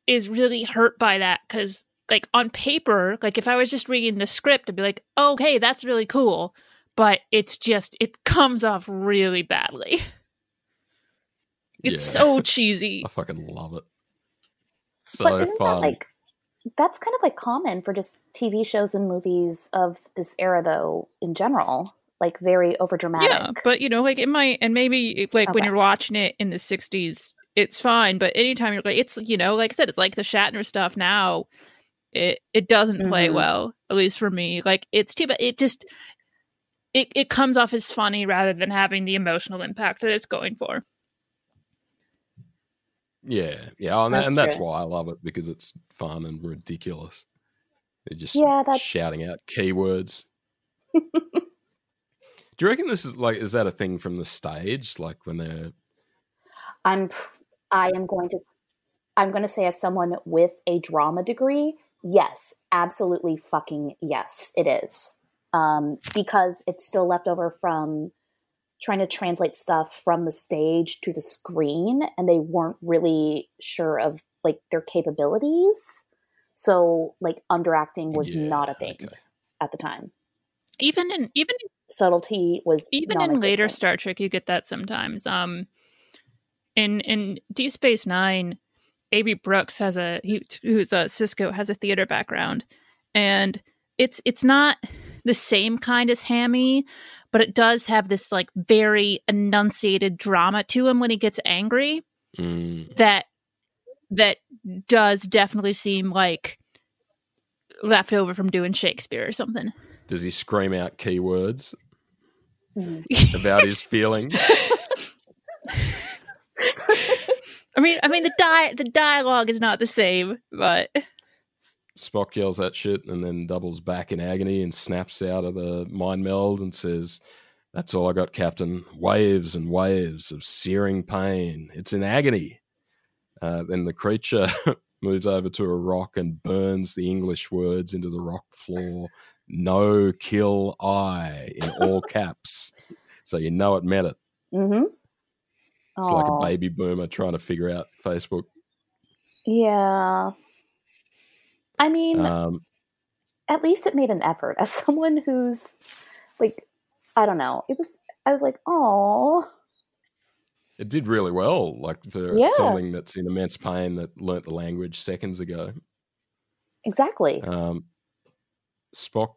S2: is really hurt by that because like on paper like if i was just reading the script i'd be like okay that's really cool but it's just it comes off really badly it's
S3: Yeah.
S2: so cheesy
S3: I fucking love it. So
S4: but isn't
S3: fun.
S4: that like that's kind of like common for just TV shows and movies of this era though in general? Like very overdramatic.
S2: yeah but you know like it might and maybe like when you're watching it in the 60s it's fine but anytime you're like it's you know like i said it's like the shatner stuff now it it doesn't play
S4: Mhm.
S2: well at least for me like it's too bad it just it, it comes off as funny rather than having the emotional impact that it's going for
S3: Yeah, yeah, and, that,
S4: That's
S3: and that's why I love it because it's fun and ridiculous. They're just
S4: Yeah, that-
S3: shouting out keywords. Do you reckon this is like is that a thing from the stage, like when they're
S4: I'm I am going to I'm going to say as someone with a drama degree, yes, absolutely fucking yes, it is. Um, because it's still left over from trying to translate stuff from the stage to the screen and they weren't really sure of like their capabilities. So like underacting was
S3: Yeah,
S4: not a thing
S3: okay.
S4: at the time.
S2: even in even
S4: Subtlety was
S2: even in later. Star Trek, you get that sometimes. Um, in in Deep Space Nine, Avery Brooks has a he who's a Sisko has a theater background, and it's it's not the same kind as Hammy, but it does have this like very enunciated drama to him when he gets angry
S3: Mm,
S2: that that does definitely seem like left over from doing Shakespeare or something.
S3: does he scream out keywords
S4: Mhm.
S3: about his feelings?
S2: I mean, I mean the di- the dialogue is not the same, but
S3: Spock yells that shit and then doubles back in agony and snaps out of the mind meld and says, That's all I got, Captain. Waves and waves of searing pain. It's in agony. Uh, then the creature moves over to a rock and burns the English words into the rock floor. No kill I in all caps. So you know it meant it.
S4: Mm-hmm.
S3: It's like a baby boomer trying to figure out Facebook.
S4: Yeah. I mean,
S3: Um,
S4: at least it made an effort. As someone who's like, I don't know, it was. I was like, oh,
S3: it did really well, like for
S4: Yeah.
S3: something that's in immense pain that learnt the language seconds ago.
S4: exactly.
S3: Um, Spock,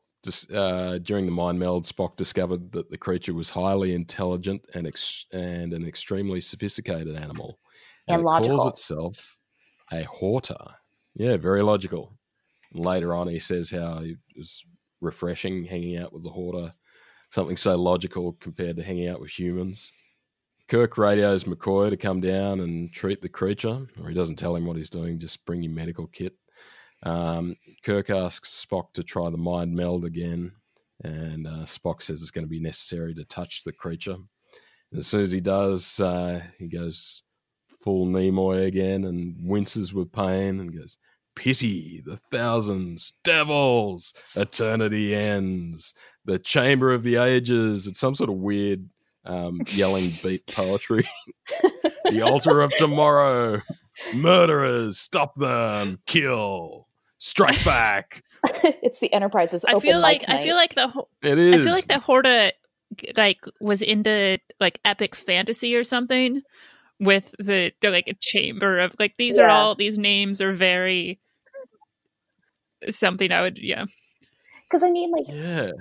S3: uh, during the mind meld, Spock discovered that the creature was highly intelligent and ex- and an extremely sophisticated animal,
S4: And
S3: it
S4: logical.
S3: calls itself a horta. Yeah, very logical. And later on, he says how it was refreshing hanging out with the horta, something so logical compared to hanging out with humans. Kirk radios McCoy to come down and treat the creature, or he doesn't tell him what he's doing, just bring your medical kit. Um, Kirk asks Spock to try the mind meld again, and uh, Spock says it's going to be necessary to touch the creature. And as soon as he does, uh, he goes full Nimoy again and winces with pain and goes, Pity the thousands, devils, eternity ends, the chamber of the ages. It's some sort of weird um, yelling beat poetry. the altar of tomorrow, murderers, stop them, kill, strike back.
S4: it's the Enterprise's.
S2: I
S4: open
S2: feel like
S4: mic
S2: I feel like the whole
S3: It is.
S2: I feel like that Horta like was into like epic fantasy or something with the they're like a chamber of like these are all these names are very something I would yeah.
S4: because I mean, like
S3: Yeah.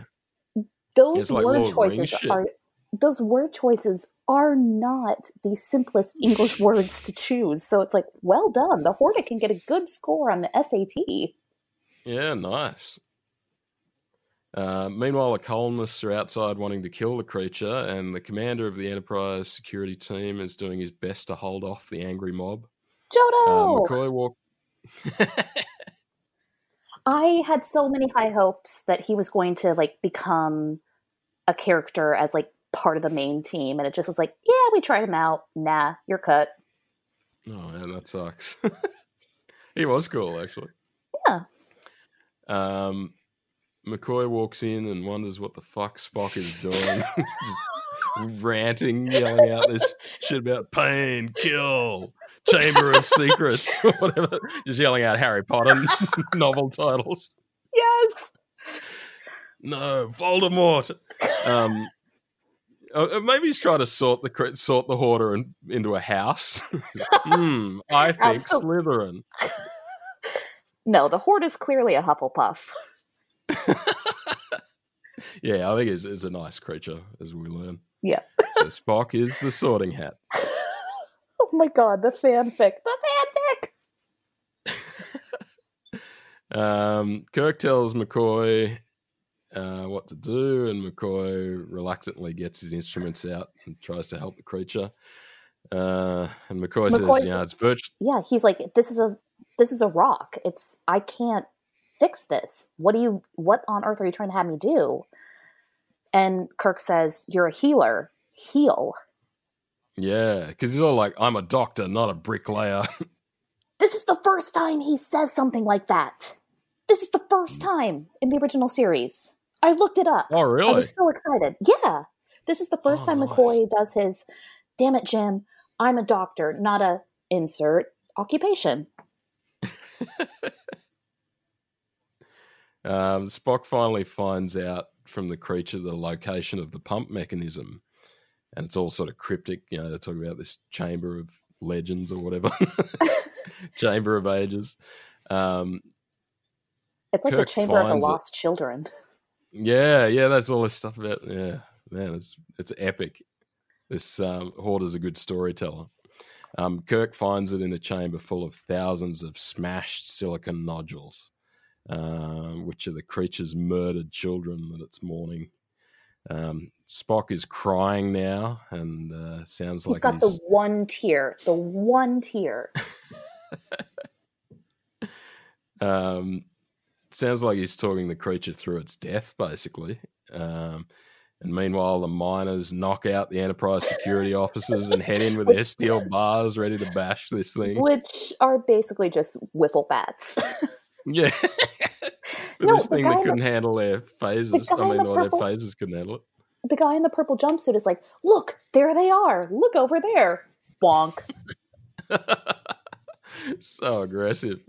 S4: those
S3: It's like
S4: word
S3: Lord of
S4: choices
S3: shit.
S4: are those word choices are not the simplest English words to choose. So it's like, well done. The Horta can get a good score on the SAT.
S3: Yeah, nice. Uh, meanwhile, the colonists are outside wanting to kill the creature, and the commander of the Enterprise security team is doing his best to hold off the angry mob. Uh,
S4: Giotto,
S3: McCoy walk.
S4: I had so many high hopes that he was going to like become a character as like part of the main team, and it just was like, yeah, we tried him out. Nah, you're cut.
S3: Oh man, that sucks. he was cool, actually.
S4: Yeah.
S3: Um, McCoy walks in and wonders what the fuck Spock is doing. Just ranting, yelling out this shit about pain, kill, Chamber of Secrets, or whatever. Just yelling out Harry Potter novel titles.
S4: Yes.
S3: No, Voldemort. Um, uh, maybe he's trying to sort the sort the Horta in, into a house. Hmm, I think
S4: Absolutely.
S3: Slytherin.
S4: No, the Horta is clearly a Hufflepuff.
S3: Yeah, I think it's, it's a nice creature, as we learn.
S4: Yeah.
S3: So Spock is the sorting hat.
S4: Oh my god, the fanfic. The fanfic.
S3: Um, Kirk tells McCoy uh, what to do, and McCoy reluctantly gets his instruments out and tries to help the creature. Uh, and McCoy,
S4: McCoy
S3: says, "Yeah, it's virtu-
S4: Yeah, he's like, this is a this is a rock. It's I can't fix this. What do you what on earth are you trying to have me do? And Kirk says, You're a healer. Heal.
S3: yeah, because he's all like, I'm a doctor, not a bricklayer."
S4: This is the first time he says something like that. This is the first time in the original series. I looked it up.
S3: oh, really?
S4: I was so excited. Yeah. This is the first
S3: Oh,
S4: time
S3: nice.
S4: McCoy does his damn it, Jim, I'm a doctor, not a insert occupation.
S3: Um, Spock finally finds out from the creature the location of the pump mechanism, and it's all sort of cryptic. You know, they talk about this chamber of legends or whatever, chamber of ages. Um,
S4: It's like
S3: Kirk
S4: the Chamber of the
S3: finds it.
S4: Lost Children.
S3: Yeah, yeah, that's all this stuff about. Yeah, man, it's it's epic. This um, Horta's a good storyteller. Um, Kirk finds it in a chamber full of thousands of smashed silicon nodules, um, which are the creature's murdered children that it's mourning. Um, Spock is crying now, and uh, sounds
S4: He's
S3: like
S4: got
S3: he's
S4: the one tear, the one tear.
S3: um, sounds like he's talking the creature through its death, basically. Um, And meanwhile, the miners knock out the Enterprise security officers and head in with their steel bars ready to bash this thing.
S4: Which are basically just wiffle bats.
S3: Yeah.
S4: No,
S3: this
S4: the
S3: thing that couldn't handle their phases.
S4: guy
S3: I mean,
S4: the
S3: or their phases couldn't handle it.
S4: the guy in the purple jumpsuit is like, look, there they are. Look over there. Bonk.
S3: so aggressive.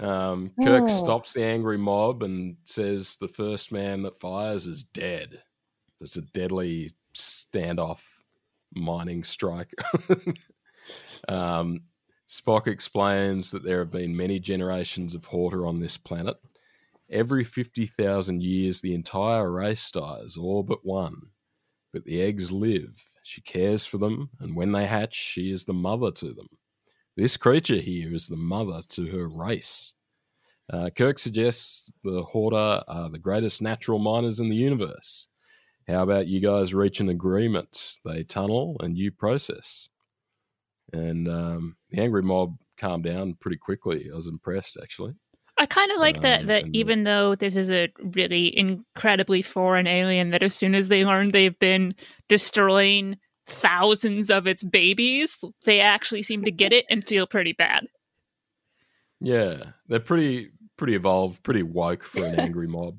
S3: Um, Kirk
S4: Oh.
S3: stops the angry mob and says the first man that fires is dead. It's a deadly standoff mining strike. um, Spock explains that there have been many generations of Horta on this planet. Every 50,000 years, the entire race dies, all but one. But the eggs live. She cares for them, and when they hatch, she is the mother to them. This creature here is the mother to her race. Uh, Kirk suggests the Horta are the greatest natural miners in the universe. How about you guys reach an agreement? They tunnel and you process. And um, the angry mob calmed down pretty quickly. I was impressed, actually.
S2: I kind of like that.
S3: Um,
S2: That
S3: the-
S2: even though this is a really incredibly foreign alien, that as soon as they learn they've been destroying thousands of its babies, they actually seem to get it and feel pretty bad.
S3: Yeah, they're pretty pretty evolved, pretty woke for an angry mob.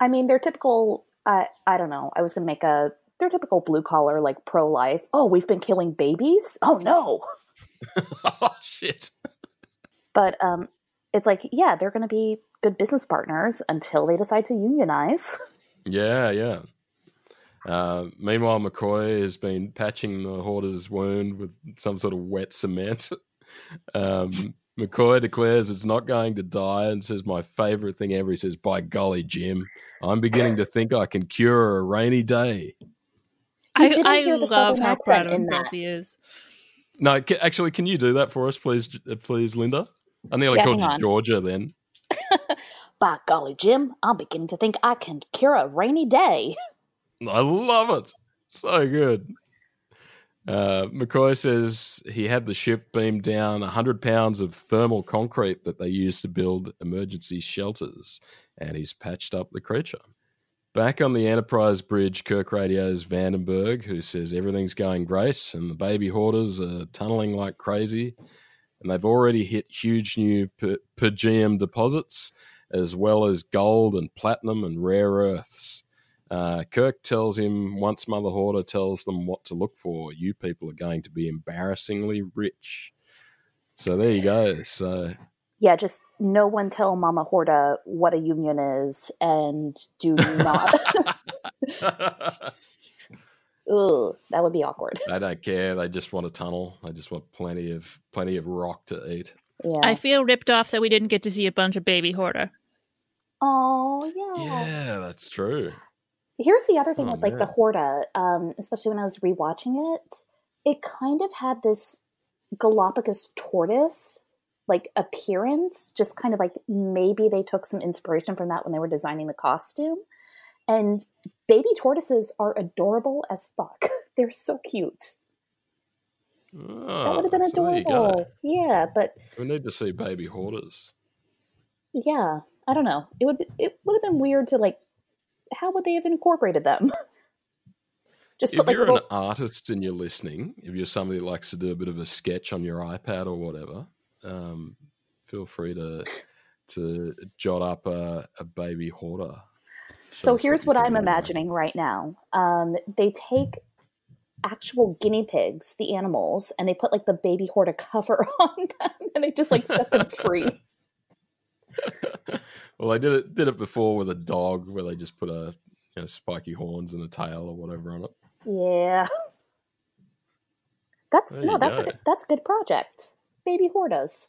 S4: I mean, they're typical. Uh, I don't know. I was going to make a. They're typical blue collar, like pro life. Oh, we've been killing babies. Oh no.
S3: oh shit!
S4: But um, it's like, yeah, they're going to be good business partners until they decide to unionize.
S3: Yeah, yeah. Uh, meanwhile, McCoy has been patching the Horta's wound with some sort of wet cement. Um, McCoy declares it's not going to die and says, My favorite thing ever. He says, By golly, Jim, I'm beginning to think I can cure a rainy day.
S2: I, I love how proud of himself he is.
S3: No, ca- actually, can you do that for us, please, uh, please, Linda? I nearly
S4: Yeah,
S3: called you
S4: on.
S3: Georgia then.
S4: By golly, Jim, I'm beginning to think I can cure a rainy day.
S3: I love it. So good. Uh, McCoy says he had the ship beam down 100 pounds of thermal concrete that they used to build emergency shelters, and he's patched up the creature. Back on the Enterprise bridge, Kirk radios Vandenberg, who says everything's going great, and the baby Hortas are tunneling like crazy, and they've already hit huge new per, per deposits, as well as gold and platinum and rare earths. Uh, Kirk tells him once Mother Horta tells them what to look for, you people are going to be embarrassingly rich. So there you go. So
S4: Yeah, just no one tell Mama Horta what a union is, and do not. Ugh, that would be awkward.
S3: they don't care. They just want a tunnel. They just want plenty of plenty of rock to eat.
S4: Yeah.
S2: I feel ripped off that we didn't get to see a bunch of baby Horta.
S4: oh yeah.
S3: Yeah, that's true.
S4: Here's the other thing
S3: Oh,
S4: with like the
S3: man.
S4: Horta, um, especially when I was rewatching it, it kind of had this Galapagos tortoise like appearance, just kind of like maybe they took some inspiration from that when they were designing the costume. And baby tortoises are adorable as fuck. They're so cute.
S3: Oh,
S4: that would have been
S3: so there you go.
S4: adorable. Yeah, but
S3: we need to see baby Hortas.
S4: yeah, I don't know. It would it would have been weird to like how would they have incorporated them? Just
S3: If
S4: put like
S3: you're
S4: little
S3: an artist and you're listening, if you're somebody that likes to do a bit of a sketch on your iPad or whatever, um, feel free to to jot up a, a baby Horta. Show
S4: So here's
S3: you
S4: what I'm imagining right now. Um, they take actual guinea pigs, the animals, and they put like the baby Horta cover on them, and they just like set them free.
S3: Well, they did it did it before with a dog, where they just put a you know, spiky horns and a tail or whatever on it.
S4: Yeah, that's
S3: There
S4: no,
S3: you
S4: that's a
S3: go.
S4: good, that's a good project. Baby hortas.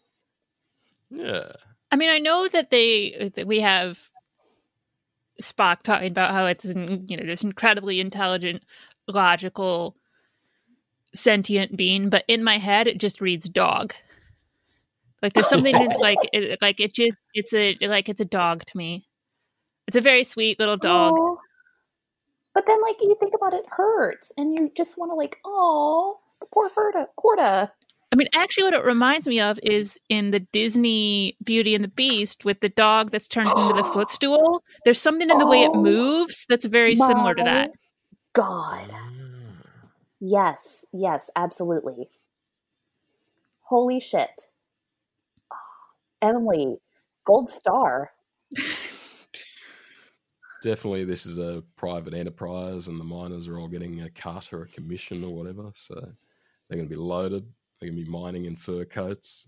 S3: Yeah,
S2: I mean, I know that they that we have Spock talking about how it's an- you know this incredibly intelligent, logical, sentient being, but in my head it just reads dog. Like there's something in, like it, like it just it's a like it's a dog to me. It's a very sweet little dog.
S4: Aw. But then, like you think about it, hurt, and you just want to like, oh, the poor horta. horta.
S2: I mean, actually, what it reminds me of is in the Disney Beauty and the Beast with the dog that's turned into the footstool. There's something in the way it
S4: Oh,
S2: moves that's very similar to that.
S4: God. Yes, yes, absolutely. Holy shit. Emily, gold star.
S3: Definitely, this is a private enterprise, and the miners are all getting a cut or a commission or whatever. So they're going to be loaded. They're going to be mining in fur coats.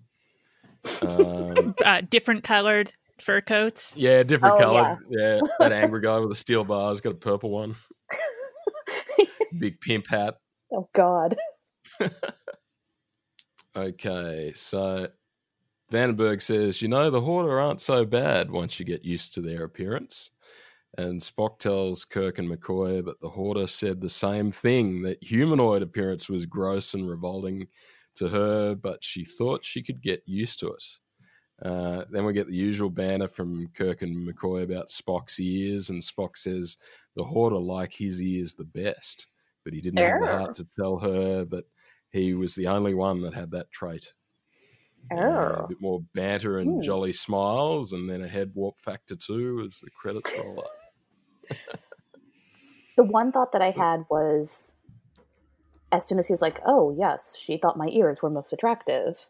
S3: Um,
S2: Uh, different colored fur coats.
S3: yeah, different
S4: Oh,
S3: coloured. Yeah. that angry guy with the steel bars got a purple one. Big pimp hat.
S4: Oh God.
S3: Okay, so Vandenberg says, You know, the Horta aren't so bad once you get used to their appearance. And Spock tells Kirk and McCoy that the Horta said the same thing that humanoid appearance was gross and revolting to her, but she thought she could get used to it. Uh, then we get the usual banner from Kirk and McCoy about Spock's ears, and Spock says the Horta like his ears the best, but he didn't have the heart to tell her that he was the only one that had that trait.
S4: Oh.
S3: a bit more banter and
S4: Hmm.
S3: jolly smiles, and then a head warp factor two as the credits roll up.
S4: The one thought that I had was as soon as he was like, Oh, yes, she thought my ears were most attractive.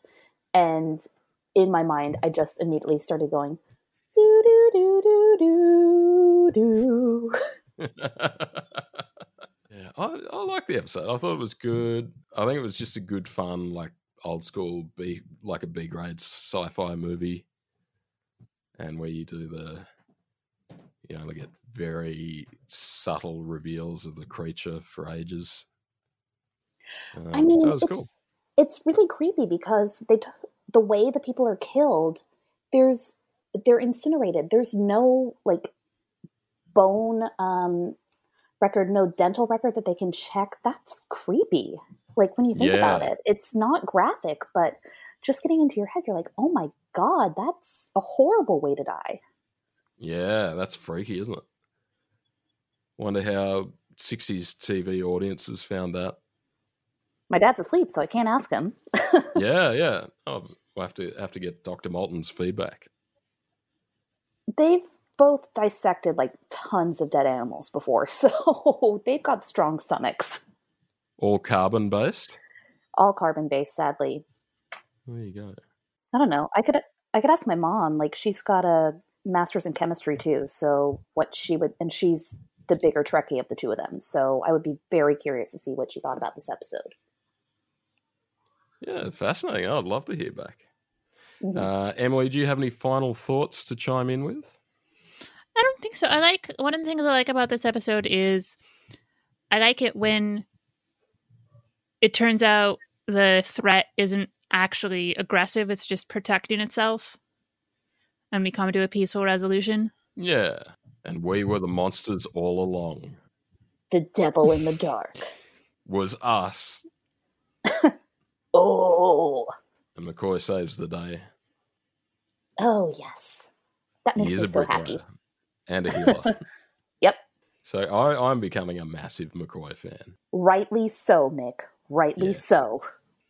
S4: And in my mind, I just immediately started going, do do do do do do.
S3: yeah, I, I like the episode. I thought it was good. I think it was just a good fun, like old school B, like a B grade sci-fi movie, and where you do the, you know, they get very subtle reveals of the creature for ages.
S4: I
S3: Um,
S4: mean, it's
S3: cool.
S4: it's really creepy because they t- the way the people are killed, there's they're incinerated. There's no like bone um, record, no dental record that they can check. That's creepy. Like when you think about it, it's not graphic, but just getting into your head, you're like, oh my god, that's a horrible way to die.
S3: Yeah, that's freaky, isn't it? Wonder how 60s TV audiences found that.
S4: My dad's asleep, so I can't ask him.
S3: yeah, yeah. Oh, we'll have to have to get Dr. Malton's feedback.
S4: They've both dissected like tons of dead animals before, so they've got strong stomachs.
S3: All carbon based.
S4: all carbon based sadly
S3: There you go.
S4: i don't know i could i could ask my mom like she's got a master's in chemistry too so what she would and she's the bigger trekkie of the two of them so i would be very curious to see what she thought about this episode
S3: Yeah, fascinating. I'd love to hear back.
S4: Mhm.
S3: Uh, Emily, do you have any final thoughts to chime in with?
S2: I don't think so. I like one of the things I like about this episode is I like it when it turns out the threat isn't actually aggressive, it's just protecting itself. And we come to a peaceful resolution.
S3: Yeah. And we were the monsters all along.
S4: the devil in the dark
S3: Was us.
S4: oh
S3: And McCoy saves the day.
S4: oh yes that makes
S3: he
S4: me so happy
S3: and a healer.
S4: yep
S3: so I, I'm becoming a massive McCoy fan.
S4: rightly so mick rightly
S3: Yes.
S4: so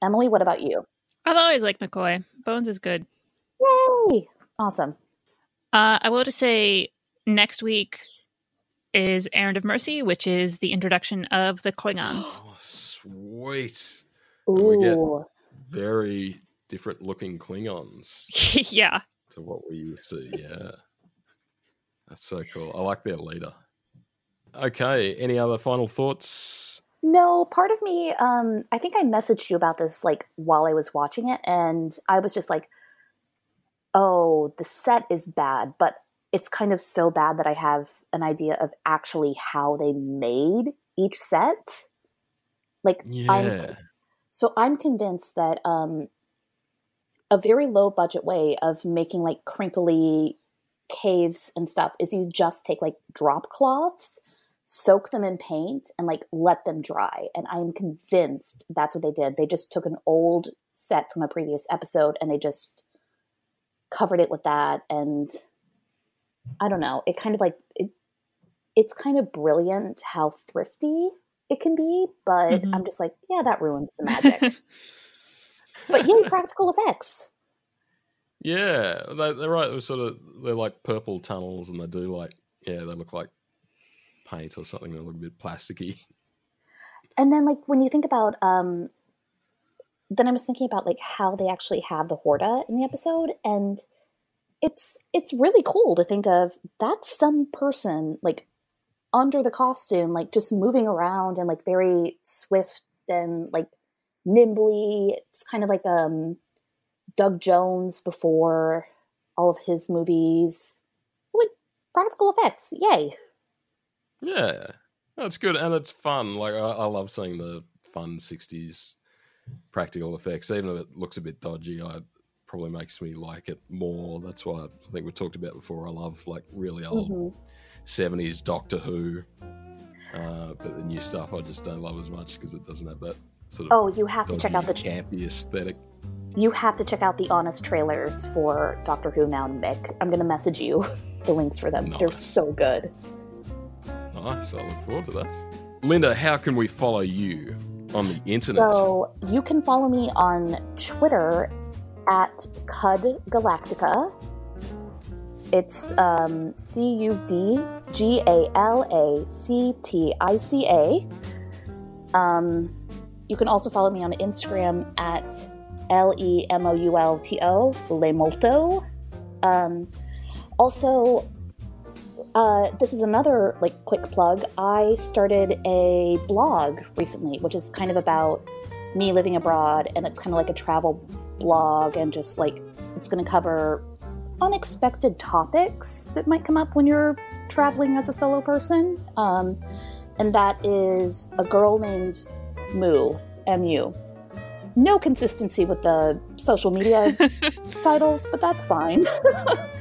S4: emily what about you
S2: I've always liked McCoy. Bones is good.
S4: yay awesome
S2: Uh, I will just say next week is Errand of Mercy, which is the introduction of the Klingons.
S3: Oh, sweet. And we get-
S4: Ooh.
S3: Very different looking Klingons
S2: yeah.
S3: to what we used to. Yeah. That's so cool. I like their leader. Okay. Any other final thoughts?
S4: No, part of me, um, I think I messaged you about this like while I was watching it, and I was just like, oh, the set is bad, but it's kind of so bad that I have an idea of actually how they made each set. Like, I'm
S3: Yeah.
S4: so I'm convinced that um, a very low budget way of making like crinkly caves and stuff is you just take like drop cloths, soak them in paint, and like let them dry. And I'm convinced that's what they did. They just took an old set from a previous episode and they just covered it with that. And I don't know, it kind of like it. It's kind of brilliant how thrifty it can be, but
S2: Mhm.
S4: I'm just like, yeah, that ruins the magic. But yay, practical effects.
S3: Yeah, they, they're right. They're sort of they're like purple tunnels, and they do like yeah, they look like paint or something. They look a bit plasticky.
S4: And then, like when you think about, um, then I was thinking about like how they actually have the Horta in the episode, and it's it's really cool to think of that's some person like under the costume, like just moving around and like very swift and like nimbly. It's kind of like um Doug Jones before all of his movies with practical effects. Yay!
S3: Yeah, that's good, and it's fun. Like I, I love seeing the fun '60s practical effects, even if it looks a bit dodgy. I probably makes me like it more. That's why I think we talked about before. I love like really old
S4: Mhm.
S3: 70s Doctor Who. Uh, but the new stuff I just don't love as much because it doesn't have that sort of
S4: Oh, you have to check out the
S3: campy aesthetic.
S4: you have to check out the honest trailers for Doctor Who now, Mick. I'm gonna message you the links for them. They're so good.
S3: Nice. I look forward to that. Linda, how can we follow you on the internet?
S4: So you can follow me on Twitter at Cud Galactica. It's um, C U D G A L A C T I C A. Um, you can also follow me on Instagram at L E M O U L T O, Lemolto. Um, also, uh, this is another like quick plug. I started a blog recently, which is kind of about me living abroad, and it's kind of like a travel blog, and just like it's going to cover unexpected topics that might come up when you're traveling as a solo person. Um, and that is a girl named Moo, M U. No consistency with the social media titles, but that's fine.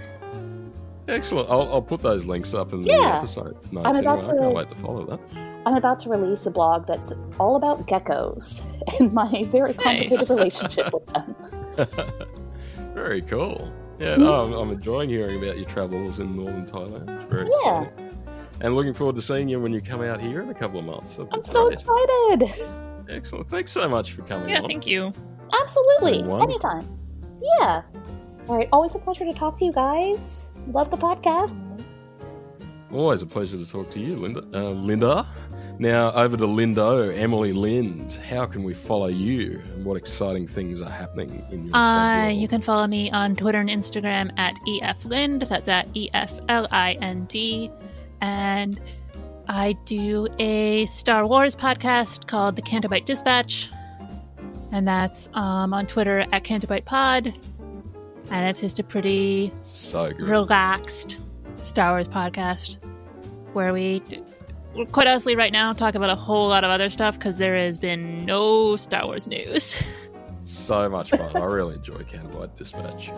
S3: Excellent. I'll, I'll put those links up in the
S4: Yeah.
S3: episode. notes
S4: I'm about
S3: anyway. I can't wait to follow that.
S4: I'm about to release a blog that's all about geckos and my very complicated
S2: Nice.
S4: relationship with them.
S3: Very cool. Yeah, no, I'm, I'm enjoying hearing about your travels in northern Thailand. It's very
S4: Yeah.
S3: exciting. And looking forward to seeing you when you come out here in a couple of months.
S4: I'm so excited.
S3: Excellent. Thanks so much for coming
S2: Yeah,
S3: on.
S2: thank you.
S4: Absolutely.
S3: Wonderful.
S4: Anytime. Yeah. All right. Always a pleasure to talk to you guys. Love the podcast.
S3: Always a pleasure to talk to you, Linda. Uh, Linda. Now over to Lindo, Emily Lind. How can we follow you, and what exciting things are happening in your?
S2: Uh,
S3: world?
S2: you can follow me on Twitter and Instagram at eflind. That's at e f l i n d, and I do a Star Wars podcast called the Canto Bight Dispatch, and that's um, on Twitter at Canto Bight Pod, and it's just a pretty
S3: so good.
S2: relaxed Star Wars podcast where we, quite honestly, right now talk about a whole lot of other stuff because there has been no Star Wars news.
S3: So much fun. I really enjoy Canto Bight Dispatch.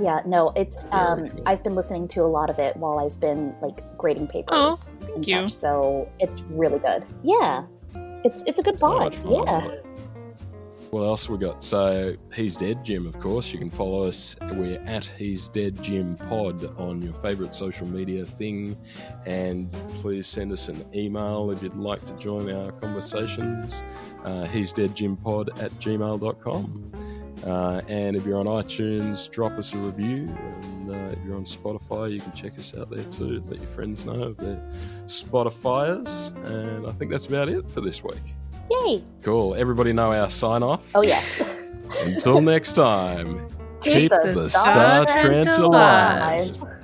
S4: Yeah. No, it's.
S3: Very
S4: Um,
S3: cool.
S4: I've been listening to a lot of it while I've been like grading papers
S2: Oh,
S4: and
S2: you.
S4: such. So it's really good. Yeah. It's it's a good
S3: So
S4: pod.
S3: much fun. I
S4: yeah.
S3: What else we got? So he's dead, Jim. Of course, you can follow us. We're at he's dead, Jim Pod on your favorite social media thing, and please send us an email if you'd like to join our conversations. Uh, he's dead, Jim Pod at gmail.com. Uh, and if you're on iTunes, drop us a review. And uh, if you're on Spotify, you can check us out there too. Let your friends know if they're Spotifyers. And I think that's about it for this week.
S4: Yay.
S3: Cool. Everybody know our sign off.
S4: Oh yes.
S3: Until next time,
S4: Keep
S3: keep
S4: the
S3: the
S4: Star
S3: Star
S2: alive.
S3: alive.